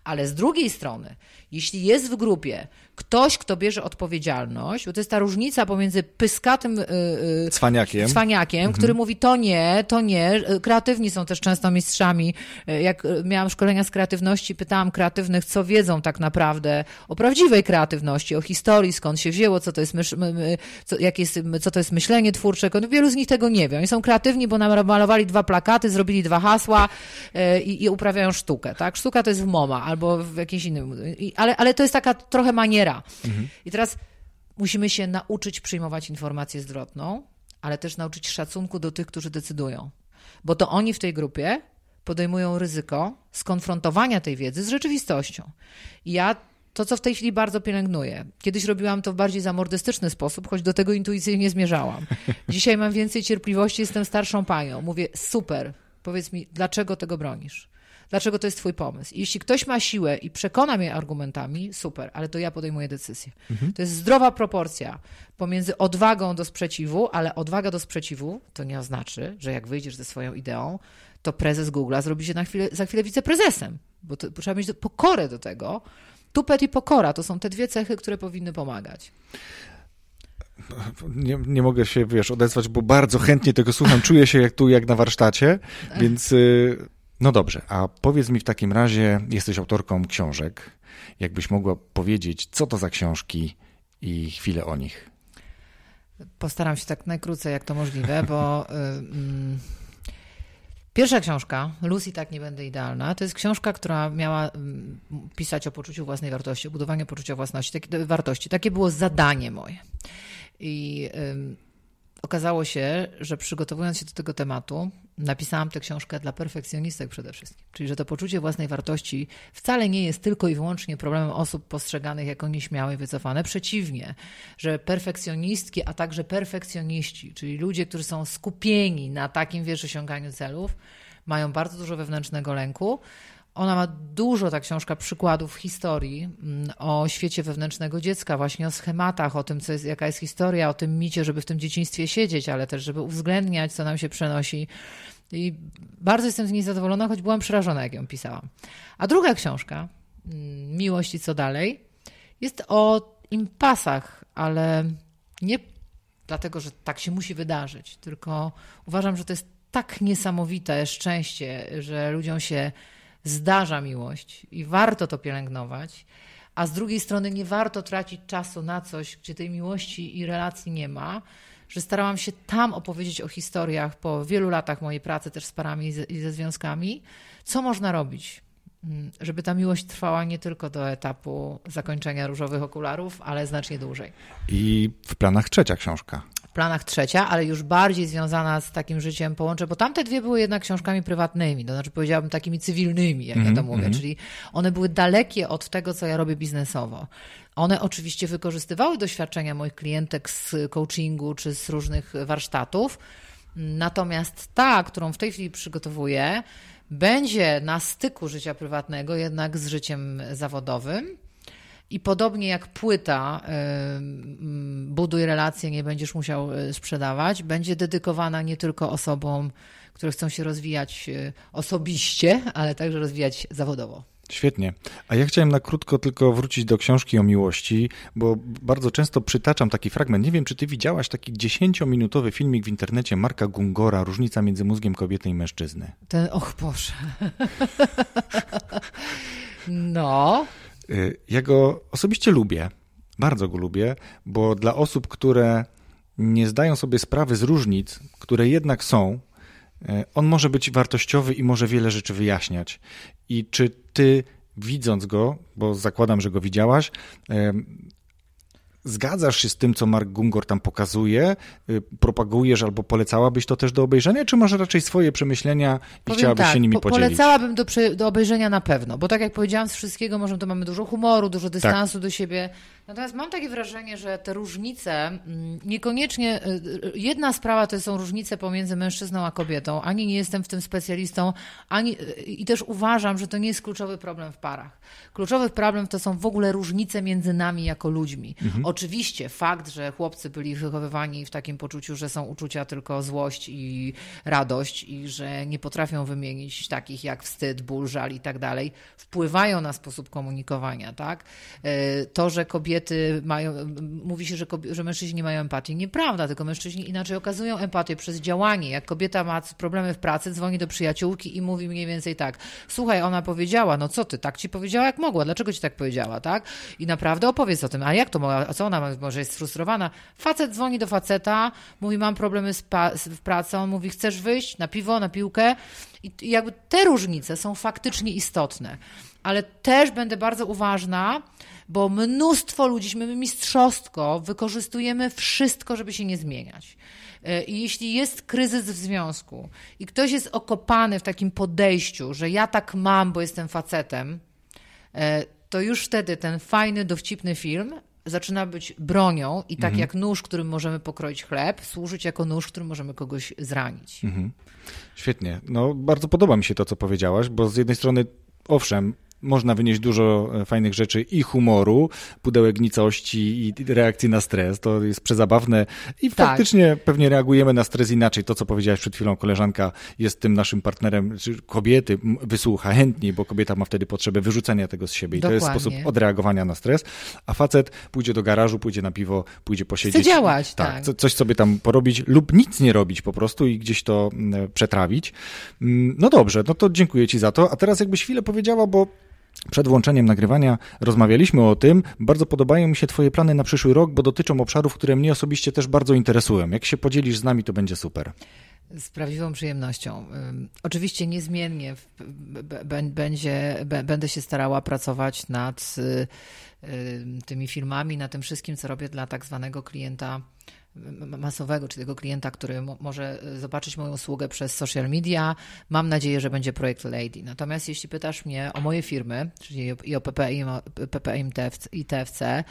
Ale z drugiej strony, jeśli jest w grupie ktoś, kto bierze odpowiedzialność, bo to jest ta różnica pomiędzy pyskatym yy, cwaniakiem, cwaniakiem mhm. który mówi to nie, to nie. Kreatywni są też często mistrzami. Jak miałam szkolenia z kreatywności, pytałam kreatywnych, co wiedzą tak naprawdę o prawdziwej kreatywności, o historii, skąd się wzięło, co to jest, mysz, co, jak jest, co to jest myślenie twórcze. Wielu z nich tego nie wie. Oni są kreatywni, bo namalowali dwa plakaty, zrobili dwa hasła yy, i, uprawiają sztukę. Tak? Sztuka to jest w MoMA albo w jakimś innym. Ale, ale to jest taka trochę maniera. Mhm. I teraz musimy się nauczyć przyjmować informację zwrotną, ale też nauczyć szacunku do tych, którzy decydują. Bo to oni w tej grupie podejmują ryzyko skonfrontowania tej wiedzy z rzeczywistością. I ja to, co w tej chwili bardzo pielęgnuję. Kiedyś robiłam to w bardziej zamordystyczny sposób, choć do tego intuicyjnie zmierzałam. Dzisiaj mam więcej cierpliwości, jestem starszą panią. Mówię, super, powiedz mi, dlaczego tego bronisz? Dlaczego to jest Twój pomysł. I jeśli ktoś ma siłę i przekona mnie argumentami, super, ale to ja podejmuję decyzję. Mhm. To jest zdrowa proporcja pomiędzy odwagą do sprzeciwu, ale odwaga do sprzeciwu to nie oznacza, że jak wyjdziesz ze swoją ideą, to prezes Google'a zrobi się na chwilę, za chwilę wiceprezesem, bo, to, trzeba mieć pokorę do tego. Tupet i pokora to są te dwie cechy, które powinny pomagać. Nie, nie, mogę się, wiesz, odezwać, bo bardzo chętnie tego słucham. Czuję się jak tu, jak na warsztacie, więc y, no dobrze, a powiedz mi w takim razie, jesteś autorką książek. Jakbyś mogła powiedzieć, co to za książki i chwilę o nich? Postaram się tak najkrócej, jak to możliwe, bo. Yy, Pierwsza książka, Lucy tak nie będę idealna, to jest książka, która miała pisać o poczuciu własnej wartości, o budowaniu poczucia własności, takie, wartości. Takie było zadanie moje. I okazało się, że przygotowując się do tego tematu, napisałam tę książkę dla perfekcjonistek przede wszystkim. Czyli, że to poczucie własnej wartości wcale nie jest tylko i wyłącznie problemem osób postrzeganych jako nieśmiałe i wycofane. Przeciwnie, że perfekcjonistki, a także perfekcjoniści, czyli ludzie, którzy są skupieni na takim, wiesz, osiąganiu celów, mają bardzo dużo wewnętrznego lęku, ona ma dużo, ta książka, przykładów historii mm, o świecie wewnętrznego dziecka, właśnie o schematach, o tym, co jest, jaka jest historia, o tym micie, żeby w tym dzieciństwie siedzieć, ale też, żeby uwzględniać, co nam się przenosi. I bardzo jestem z niej zadowolona, choć byłam przerażona, jak ją pisałam. A druga książka, mm, Miłość i co dalej, jest o impasach, ale nie dlatego, że tak się musi wydarzyć, tylko uważam, że to jest tak niesamowite szczęście, że ludziom się zdarza miłość i warto to pielęgnować, a z drugiej strony nie warto tracić czasu na coś, gdzie tej miłości i relacji nie ma, że starałam się tam opowiedzieć o historiach po wielu latach mojej pracy też z parami i ze związkami, co można robić, mm, żeby ta miłość trwała nie tylko do etapu zakończenia różowych okularów, ale znacznie dłużej. I w planach trzecia książka planach trzecia, ale już bardziej związana z takim życiem połączę, bo tamte dwie były jednak książkami prywatnymi, to znaczy powiedziałabym takimi cywilnymi, jak mm -hmm, ja to mhm, mówię, mm -hmm. czyli one były dalekie od tego, co ja robię biznesowo. One oczywiście wykorzystywały doświadczenia moich klientek z coachingu czy z różnych warsztatów, natomiast ta, którą w tej chwili przygotowuję, będzie na styku życia prywatnego jednak z życiem zawodowym. I podobnie jak płyta Buduj relacje, nie będziesz musiał e, sprzedawać, będzie dedykowana nie tylko osobom, które chcą się rozwijać e, osobiście, ale także rozwijać zawodowo. Świetnie. A ja chciałem na krótko tylko wrócić do książki o miłości, bo bardzo często przytaczam taki fragment. Nie wiem, czy ty widziałaś taki dziesięciominutowy filmik w internecie Marka Gungora, Różnica między mózgiem kobiety i mężczyzny. Ten, och Boże. no. Y, ja go osobiście lubię, Bardzo go lubię, bo dla osób, które nie zdają sobie sprawy z różnic, które jednak są, e, on może być wartościowy i może wiele rzeczy wyjaśniać. I czy ty, widząc go, bo zakładam, że go widziałaś, Zgadzasz się z tym, co Mark Gungor tam pokazuje? Y, propagujesz albo polecałabyś to też do obejrzenia, czy masz raczej swoje przemyślenia i Powiem chciałabyś tak, się nimi po, podzielić? Polecałabym do, do obejrzenia na pewno, bo tak jak powiedziałam, z wszystkiego może to mamy dużo humoru, dużo dystansu tak. do siebie. Natomiast mam takie wrażenie, że te różnice mm, niekoniecznie. Y, y, jedna sprawa to są różnice pomiędzy mężczyzną a kobietą. Ani nie jestem w tym specjalistą, ani i też uważam, że to nie jest kluczowy problem w parach. Kluczowy problem to są w ogóle różnice między nami jako ludźmi. Mhm. Oczywiście fakt, że chłopcy byli wychowywani w takim poczuciu, że są uczucia tylko złość i radość i że nie potrafią wymienić takich jak wstyd, ból, żal i tak dalej, wpływają na sposób komunikowania, tak? To, że kobiety mają, mówi się, że, kobiety, że mężczyźni nie mają empatii. Nieprawda, tylko mężczyźni inaczej okazują empatię przez działanie. Jak kobieta ma problemy w pracy, dzwoni do przyjaciółki i mówi mniej więcej tak, słuchaj, ona powiedziała, no co ty, tak ci powiedziała jak mogła, dlaczego ci tak powiedziała, tak? I naprawdę opowiedz o tym, a jak to mogła, co ona może jest sfrustrowana. Facet dzwoni do faceta, mówi mam problemy z, z pracą, on mówi chcesz wyjść na piwo, na piłkę i, i jakby te różnice są faktycznie istotne. Ale też będę bardzo uważna, bo mnóstwo ludzi, my mistrzostwo, wykorzystujemy wszystko, żeby się nie zmieniać. E, I jeśli jest kryzys w związku i ktoś jest okopany w takim podejściu, że ja tak mam, bo jestem facetem, e, to już wtedy ten fajny, dowcipny film zaczyna być bronią i tak mhm. jak nóż, którym możemy pokroić chleb, służyć jako nóż, którym możemy kogoś zranić. Mhm. Świetnie. No, bardzo podoba mi się to, co powiedziałaś, bo z jednej strony, owszem, można wynieść dużo e, fajnych rzeczy i humoru, pudełek nicości i reakcji na stres. To jest przezabawne i tak. faktycznie pewnie reagujemy na stres inaczej. To, co powiedziałaś przed chwilą, koleżanka jest tym naszym partnerem, czy kobiety wysłucha chętniej, bo kobieta ma wtedy potrzebę wyrzucenia tego z siebie. I Dokładnie. to jest sposób odreagowania na stres. A facet pójdzie do garażu, pójdzie na piwo, pójdzie posiedzieć. Chce działać, tak. tak. Coś sobie tam porobić lub nic nie robić po prostu i gdzieś to przetrawić. Mm, no dobrze, no to dziękuję Ci za to. A teraz jakbyś chwilę powiedziała, bo przed włączeniem nagrywania rozmawialiśmy o tym. Bardzo podobają mi się Twoje plany na przyszły rok, bo dotyczą obszarów, które mnie osobiście też bardzo interesują. Jak się podzielisz z nami, to będzie super. Z prawdziwą przyjemnością. Oczywiście niezmiennie będzie, będę się starała pracować nad tymi filmami, nad tym wszystkim, co robię dla tak zwanego klienta masowego, czy tego klienta, który może e, zobaczyć moją usługę przez social media. Mam nadzieję, że będzie projekt Lady. Natomiast jeśli pytasz mnie o moje firmy, czyli i o PPM i TFC,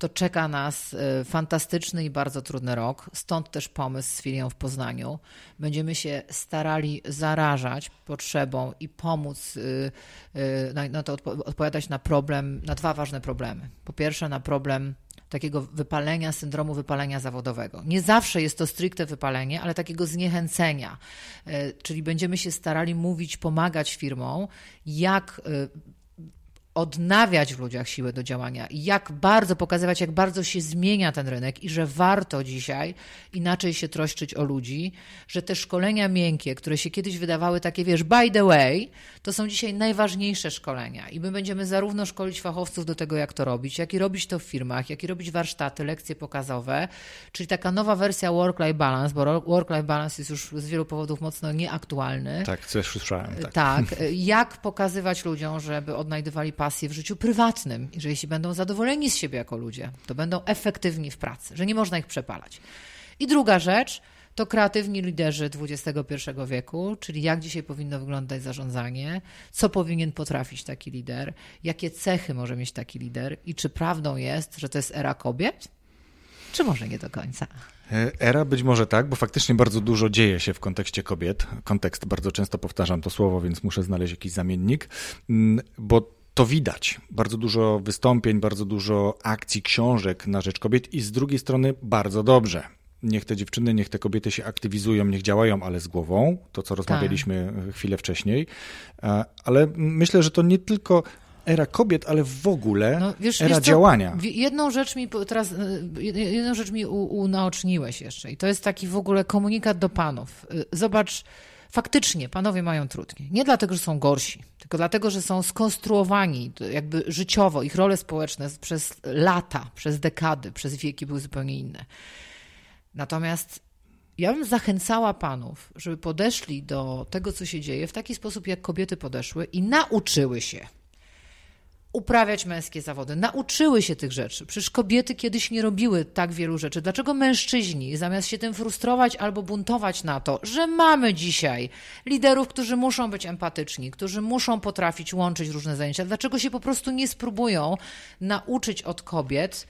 to czeka nas e, fantastyczny i bardzo trudny rok. Stąd też pomysł z filią w Poznaniu. Będziemy się starali zarażać potrzebą i pomóc e, na, to odpowiadać na problem, na dwa ważne problemy. Po pierwsze, na problem takiego wypalenia, syndromu wypalenia zawodowego. Nie zawsze jest to stricte wypalenie, ale takiego zniechęcenia. E, czyli będziemy się starali mówić, pomagać firmom, jak e, odnawiać w ludziach siłę do działania i jak bardzo pokazywać, jak bardzo się zmienia ten rynek i że warto dzisiaj inaczej się troszczyć o ludzi, że te szkolenia miękkie, które się kiedyś wydawały takie, wiesz, by the way, to są dzisiaj najważniejsze szkolenia i my będziemy zarówno szkolić fachowców do tego, jak to robić, jak i robić to w firmach, jak i robić warsztaty, lekcje pokazowe, czyli taka nowa wersja work-life balance, bo work-life balance jest już z wielu powodów mocno nieaktualny. Tak, coś słyszałem. Tak. tak, jak pokazywać ludziom, żeby odnajdywali pasję w życiu prywatnym i że jeśli będą zadowoleni z siebie jako ludzie, to będą efektywni w pracy, że nie można ich przepalać. I druga rzecz to kreatywni liderzy XXI wieku, czyli jak dzisiaj powinno wyglądać zarządzanie, co powinien potrafić taki lider, jakie cechy może mieć taki lider i czy prawdą jest, że to jest era kobiet, czy może nie do końca. E, era być może tak, bo faktycznie bardzo dużo dzieje się w kontekście kobiet. Kontekst bardzo często powtarzam to słowo, więc muszę znaleźć jakiś zamiennik, mm, bo to widać. Bardzo dużo wystąpień, bardzo dużo akcji, książek na rzecz kobiet i z drugiej strony bardzo dobrze. Niech te dziewczyny, niech te kobiety się aktywizują, niech działają, ale z głową, to co rozmawialiśmy tak. chwilę wcześniej. E, ale myślę, że to nie tylko era kobiet, ale w ogóle no, wiesz, era wiesz działania. Jedną rzecz mi teraz, e, jedną rzecz mi unaoczniłeś jeszcze i to jest taki w ogóle komunikat do panów. E, zobacz, faktycznie panowie mają trudniej. Nie dlatego, że są gorsi, tylko dlatego, że są skonstruowani jakby życiowo. Ich role społeczne przez lata, przez dekady, przez wieki były zupełnie inne. Natomiast ja bym zachęcała panów, żeby podeszli do tego, co się dzieje, w taki sposób, jak kobiety podeszły i nauczyły się uprawiać męskie zawody. Nauczyły się tych rzeczy. Przecież kobiety kiedyś nie robiły tak wielu rzeczy. Dlaczego mężczyźni, zamiast się tym frustrować albo buntować na to, że mamy dzisiaj liderów, którzy muszą być empatyczni, którzy muszą potrafić łączyć różne zajęcia, dlaczego się po prostu nie spróbują nauczyć od kobiet,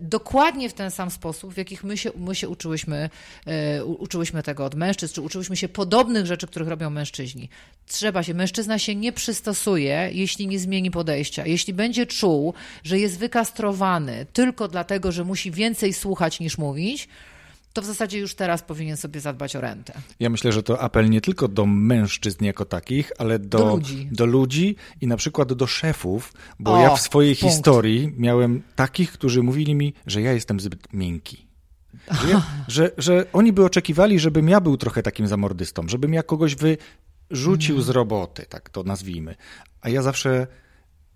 dokładnie w ten sam sposób, w jakich my się, my się uczyłyśmy, e, uczyłyśmy tego od mężczyzn, czy uczyłyśmy się podobnych rzeczy, których robią mężczyźni. Trzeba się, mężczyzna się nie przystosuje, jeśli nie zmieni podejścia. Jeśli będzie czuł, że jest wykastrowany tylko dlatego, że musi więcej słuchać niż mówić, to w zasadzie już teraz powinien sobie zadbać o rentę. Ja myślę, że to apel nie tylko do mężczyzn jako takich, ale do, do, ludzi. do ludzi i na przykład do szefów, bo o, ja w swojej punkt. historii miałem takich, którzy mówili mi, że ja jestem zbyt miękki. Że, że, że oni by oczekiwali, żebym ja był trochę takim zamordystą, żebym ja kogoś wyrzucił z roboty, tak to nazwijmy. A ja zawsze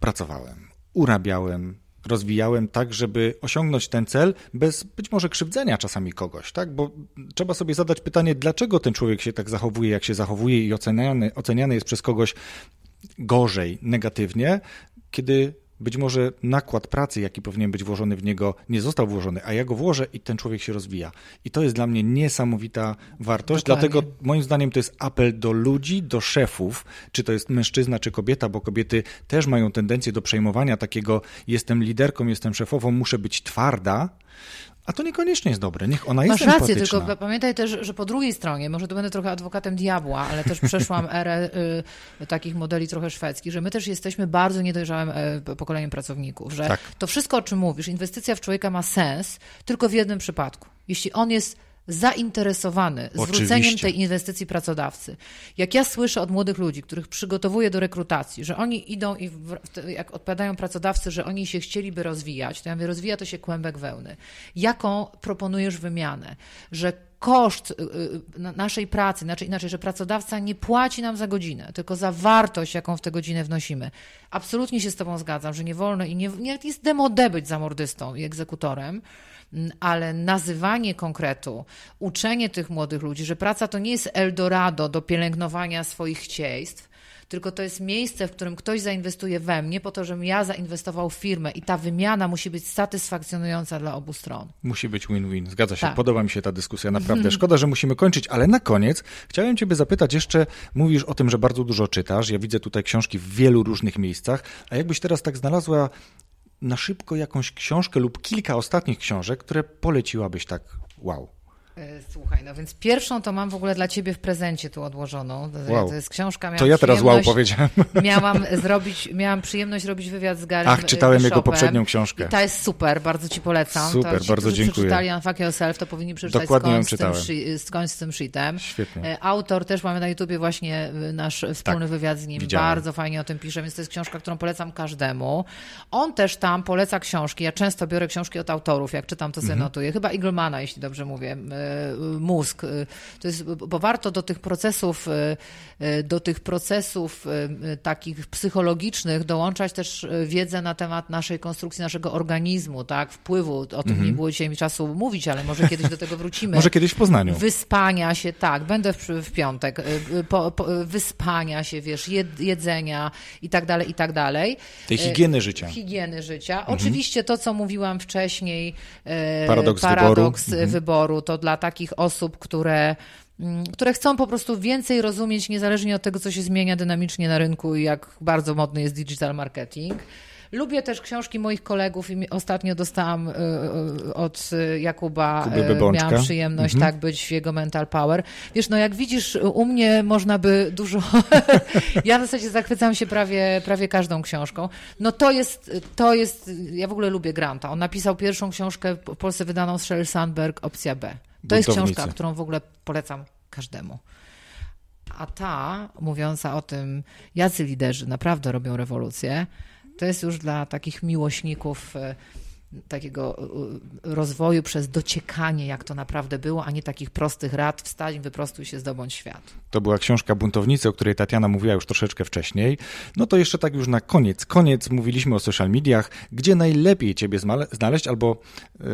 pracowałem, urabiałem, rozwijałem tak, żeby osiągnąć ten cel bez być może krzywdzenia czasami kogoś, tak? Bo trzeba sobie zadać pytanie, dlaczego ten człowiek się tak zachowuje, jak się zachowuje i oceniany, oceniany jest przez kogoś gorzej, negatywnie, kiedy być może nakład pracy, jaki powinien być włożony w niego, nie został włożony, a ja go włożę i ten człowiek się rozwija. I to jest dla mnie niesamowita wartość. Dokładnie. Dlatego moim zdaniem to jest apel do ludzi, do szefów, czy to jest mężczyzna, czy kobieta, bo kobiety też mają tendencję do przejmowania takiego jestem liderką, jestem szefową, muszę być twarda. A to niekoniecznie jest dobre. Niech ona Masz jest rację, tylko pamiętaj też, że po drugiej stronie, może tu będę trochę adwokatem diabła, ale też przeszłam erę y, takich modeli trochę szwedzkich, że my też jesteśmy bardzo niedojrzałym y, pokoleniem pracowników, że tak. to wszystko, o czym mówisz, inwestycja w człowieka ma sens tylko w jednym przypadku. Jeśli on jest zainteresowany zwróceniem tej inwestycji pracodawcy. Jak ja słyszę od młodych ludzi, których przygotowuję do rekrutacji, że oni idą i jak odpowiadają pracodawcy, że oni się chcieliby rozwijać, to ja mówię, rozwija to się kłębek wełny. Jaką proponujesz wymianę? Że koszt y, y, naszej pracy, znaczy inaczej, że pracodawca nie płaci nam za godzinę, tylko za wartość, jaką w tę godzinę wnosimy. Absolutnie się z Tobą zgadzam, że nie wolno i nie, nie jest demode być zamordystą i egzekutorem, ale nazywanie konkretu, uczenie tych młodych ludzi, że praca to nie jest Eldorado do pielęgnowania swoich chcieństw, tylko to jest miejsce, w którym ktoś zainwestuje we mnie po to, żebym ja zainwestował w firmę i ta wymiana musi być satysfakcjonująca dla obu stron. Musi być win-win. Zgadza się. Tak. Podoba mi się ta dyskusja, naprawdę. Szkoda, że musimy kończyć, ale na koniec chciałem Ciebie zapytać jeszcze, mówisz o tym, że bardzo dużo czytasz. Ja widzę tutaj książki w wielu różnych miejscach, a jakbyś teraz tak znalazła na szybko jakąś książkę lub kilka ostatnich książek, które poleciłabyś tak wow? E, słuchaj, no więc pierwszą to mam w ogóle dla ciebie w prezencie tu odłożoną. Wow. To jest książka. To ja teraz wow powiedziałem. Miałam zrobić, miałam przyjemność robić wywiad z Garym Ach, czytałem Bishopem. jego poprzednią książkę. I ta jest super, bardzo ci polecam. Super, ci, bardzo dziękuję. przeczytali Unfuck Yourself, to powinni przeczytać Dokładnie ją czytałem. Z, z tym sheetem. Świetnie. E, autor też mamy na YouTubie właśnie nasz wspólny tak, wywiad z nim. Widziałem. Bardzo fajnie o tym pisze, więc to jest książka, którą polecam każdemu. On też tam poleca książki. Ja często biorę książki od autorów, jak czytam to sobie mhm. notuję. Chyba Eaglemana, jeśli dobrze mówię. Mus mózg. Y, to jest, bo warto do tych procesów, y, do tych procesów takich psychologicznych dołączać też wiedzę na temat naszej konstrukcji, naszego organizmu, tak, wpływu. O tym mhm. nie było dzisiaj mi czasu mówić, ale może kiedyś do tego wrócimy. może kiedyś w Poznaniu. Wyspania się, tak, będę w, w piątek. Po, po, wyspania się, wiesz, jedzenia i tak dalej, i tak dalej. Tej higieny życia. Higieny życia. Mhm. Oczywiście to, co mówiłam wcześniej, paradoks, paradoks wyboru. Wyboru, to dla takich osób, które mm, które chcą po prostu więcej rozumieć, niezależnie od tego, co się zmienia dynamicznie na rynku i jak bardzo modny jest digital marketing. Lubię też książki moich kolegów i ostatnio dostałam y, y, od Jakuba, y, miałam przyjemność mhm. tak być w jego Mental Power. Wiesz, no jak widzisz, u mnie można by dużo, ja w zasadzie zachwycam się prawie, prawie każdą książką. No to jest, to jest, ja w ogóle lubię Granta. On napisał pierwszą książkę w Polsce wydaną z Sheryl Sandberg, Opcja B. To jest książka, którą w ogóle polecam każdemu. A ta, mówiąca o tym, jacy liderzy naprawdę robią rewolucję, to jest już dla takich miłośników e, takiego y, rozwoju przez dociekanie, jak to naprawdę było, a nie takich prostych rad, wstań, wyprostuj się, zdobądź świat. To była książka Buntownicy, o której Tatiana mówiła już troszeczkę wcześniej. No to jeszcze tak już na koniec. Koniec mówiliśmy o social mediach. Gdzie najlepiej Ciebie znaleźć albo y,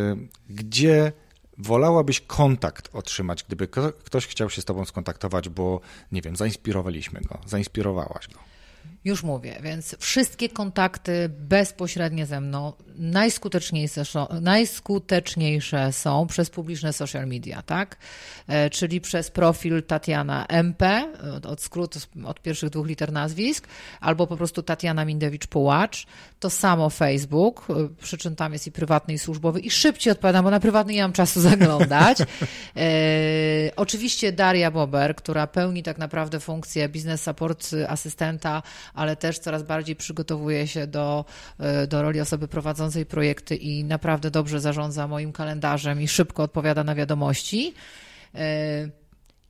gdzie wolałabyś kontakt otrzymać, gdyby ktoś chciał się z Tobą skontaktować, bo nie wiem, zainspirowaliśmy go, zainspirowałaś go? Już mówię, więc wszystkie kontakty bezpośrednie ze mną najskuteczniejsze, najskuteczniejsze są przez publiczne social media, tak? E, czyli przez profil Tatiana MP, od skrótu, od pierwszych dwóch liter nazwisk, albo po prostu Tatiana Mindewicz-Połacz. To samo Facebook, e, przy czym tam jest i prywatny, i służbowy, i szybciej odpowiadam, bo na prywatny nie mam czasu zaglądać. e, oczywiście Daria Bober, która pełni tak naprawdę funkcję biznes support asystenta, ale też coraz bardziej przygotowuje się do, e, do roli osoby prowadzącej projekty i naprawdę dobrze zarządza moim kalendarzem i szybko odpowiada na wiadomości. E,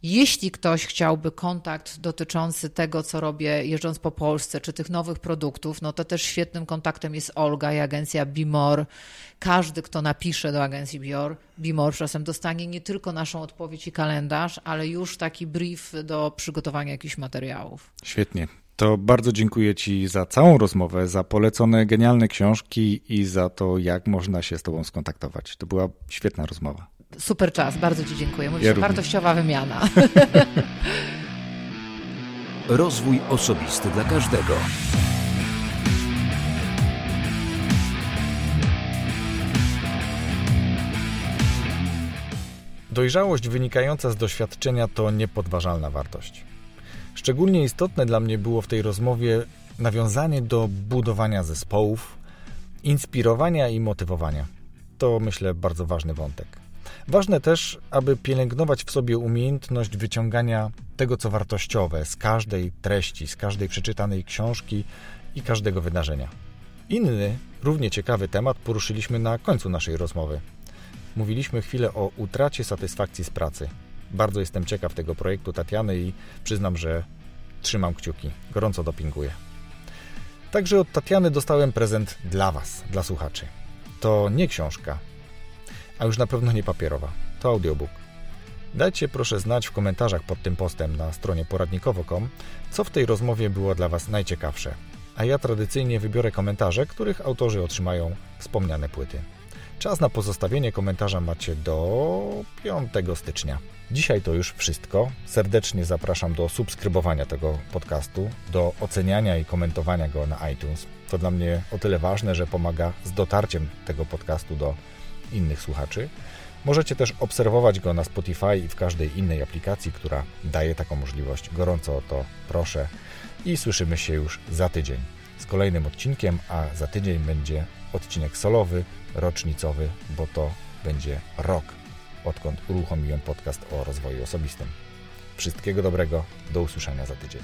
jeśli ktoś chciałby kontakt dotyczący tego, co robię jeżdżąc po Polsce, czy tych nowych produktów, no to też świetnym kontaktem jest Olga i agencja Bimor. Każdy, kto napisze do agencji Bimor, Bimor czasem dostanie nie tylko naszą odpowiedź i kalendarz, ale już taki brief do przygotowania jakichś materiałów. Świetnie. To bardzo dziękuję Ci za całą rozmowę, za polecone genialne książki i za to, jak można się z Tobą skontaktować. To była świetna rozmowa. Super czas, bardzo Ci dziękuję. Mówisz, ja wartościowa wymiana. Rozwój osobisty dla każdego. Dojrzałość wynikająca z doświadczenia to niepodważalna wartość. Szczególnie istotne dla mnie było w tej rozmowie nawiązanie do budowania zespołów, inspirowania i motywowania. To myślę bardzo ważny wątek. Ważne też, aby pielęgnować w sobie umiejętność wyciągania tego, co wartościowe z każdej treści, z każdej przeczytanej książki i każdego wydarzenia. Inny, równie ciekawy temat poruszyliśmy na końcu naszej rozmowy. Mówiliśmy chwilę o utracie satysfakcji z pracy. Bardzo jestem ciekaw tego projektu Tatiany i przyznam, że trzymam kciuki. Gorąco dopinguję. Także od Tatiany dostałem prezent dla Was, dla słuchaczy. To nie książka, a już na pewno nie papierowa. To audiobook. Dajcie proszę znać w komentarzach pod tym postem na stronie poradnikowo.com, co w tej rozmowie było dla Was najciekawsze. A ja tradycyjnie wybiorę komentarze, których autorzy otrzymają wspomniane płyty. Czas na pozostawienie komentarza macie do 5 stycznia. Dzisiaj to już wszystko. Serdecznie zapraszam do subskrybowania tego podcastu, do oceniania i komentowania go na iTunes. To dla mnie o tyle ważne, że pomaga z dotarciem tego podcastu do innych słuchaczy. Możecie też obserwować go na Spotify i w każdej innej aplikacji, która daje taką możliwość. Gorąco o to proszę i słyszymy się już za tydzień z kolejnym odcinkiem, a za tydzień będzie odcinek solowy, rocznicowy, bo to będzie rok, odkąd uruchomiłem podcast o rozwoju osobistym. Wszystkiego dobrego, do usłyszenia za tydzień.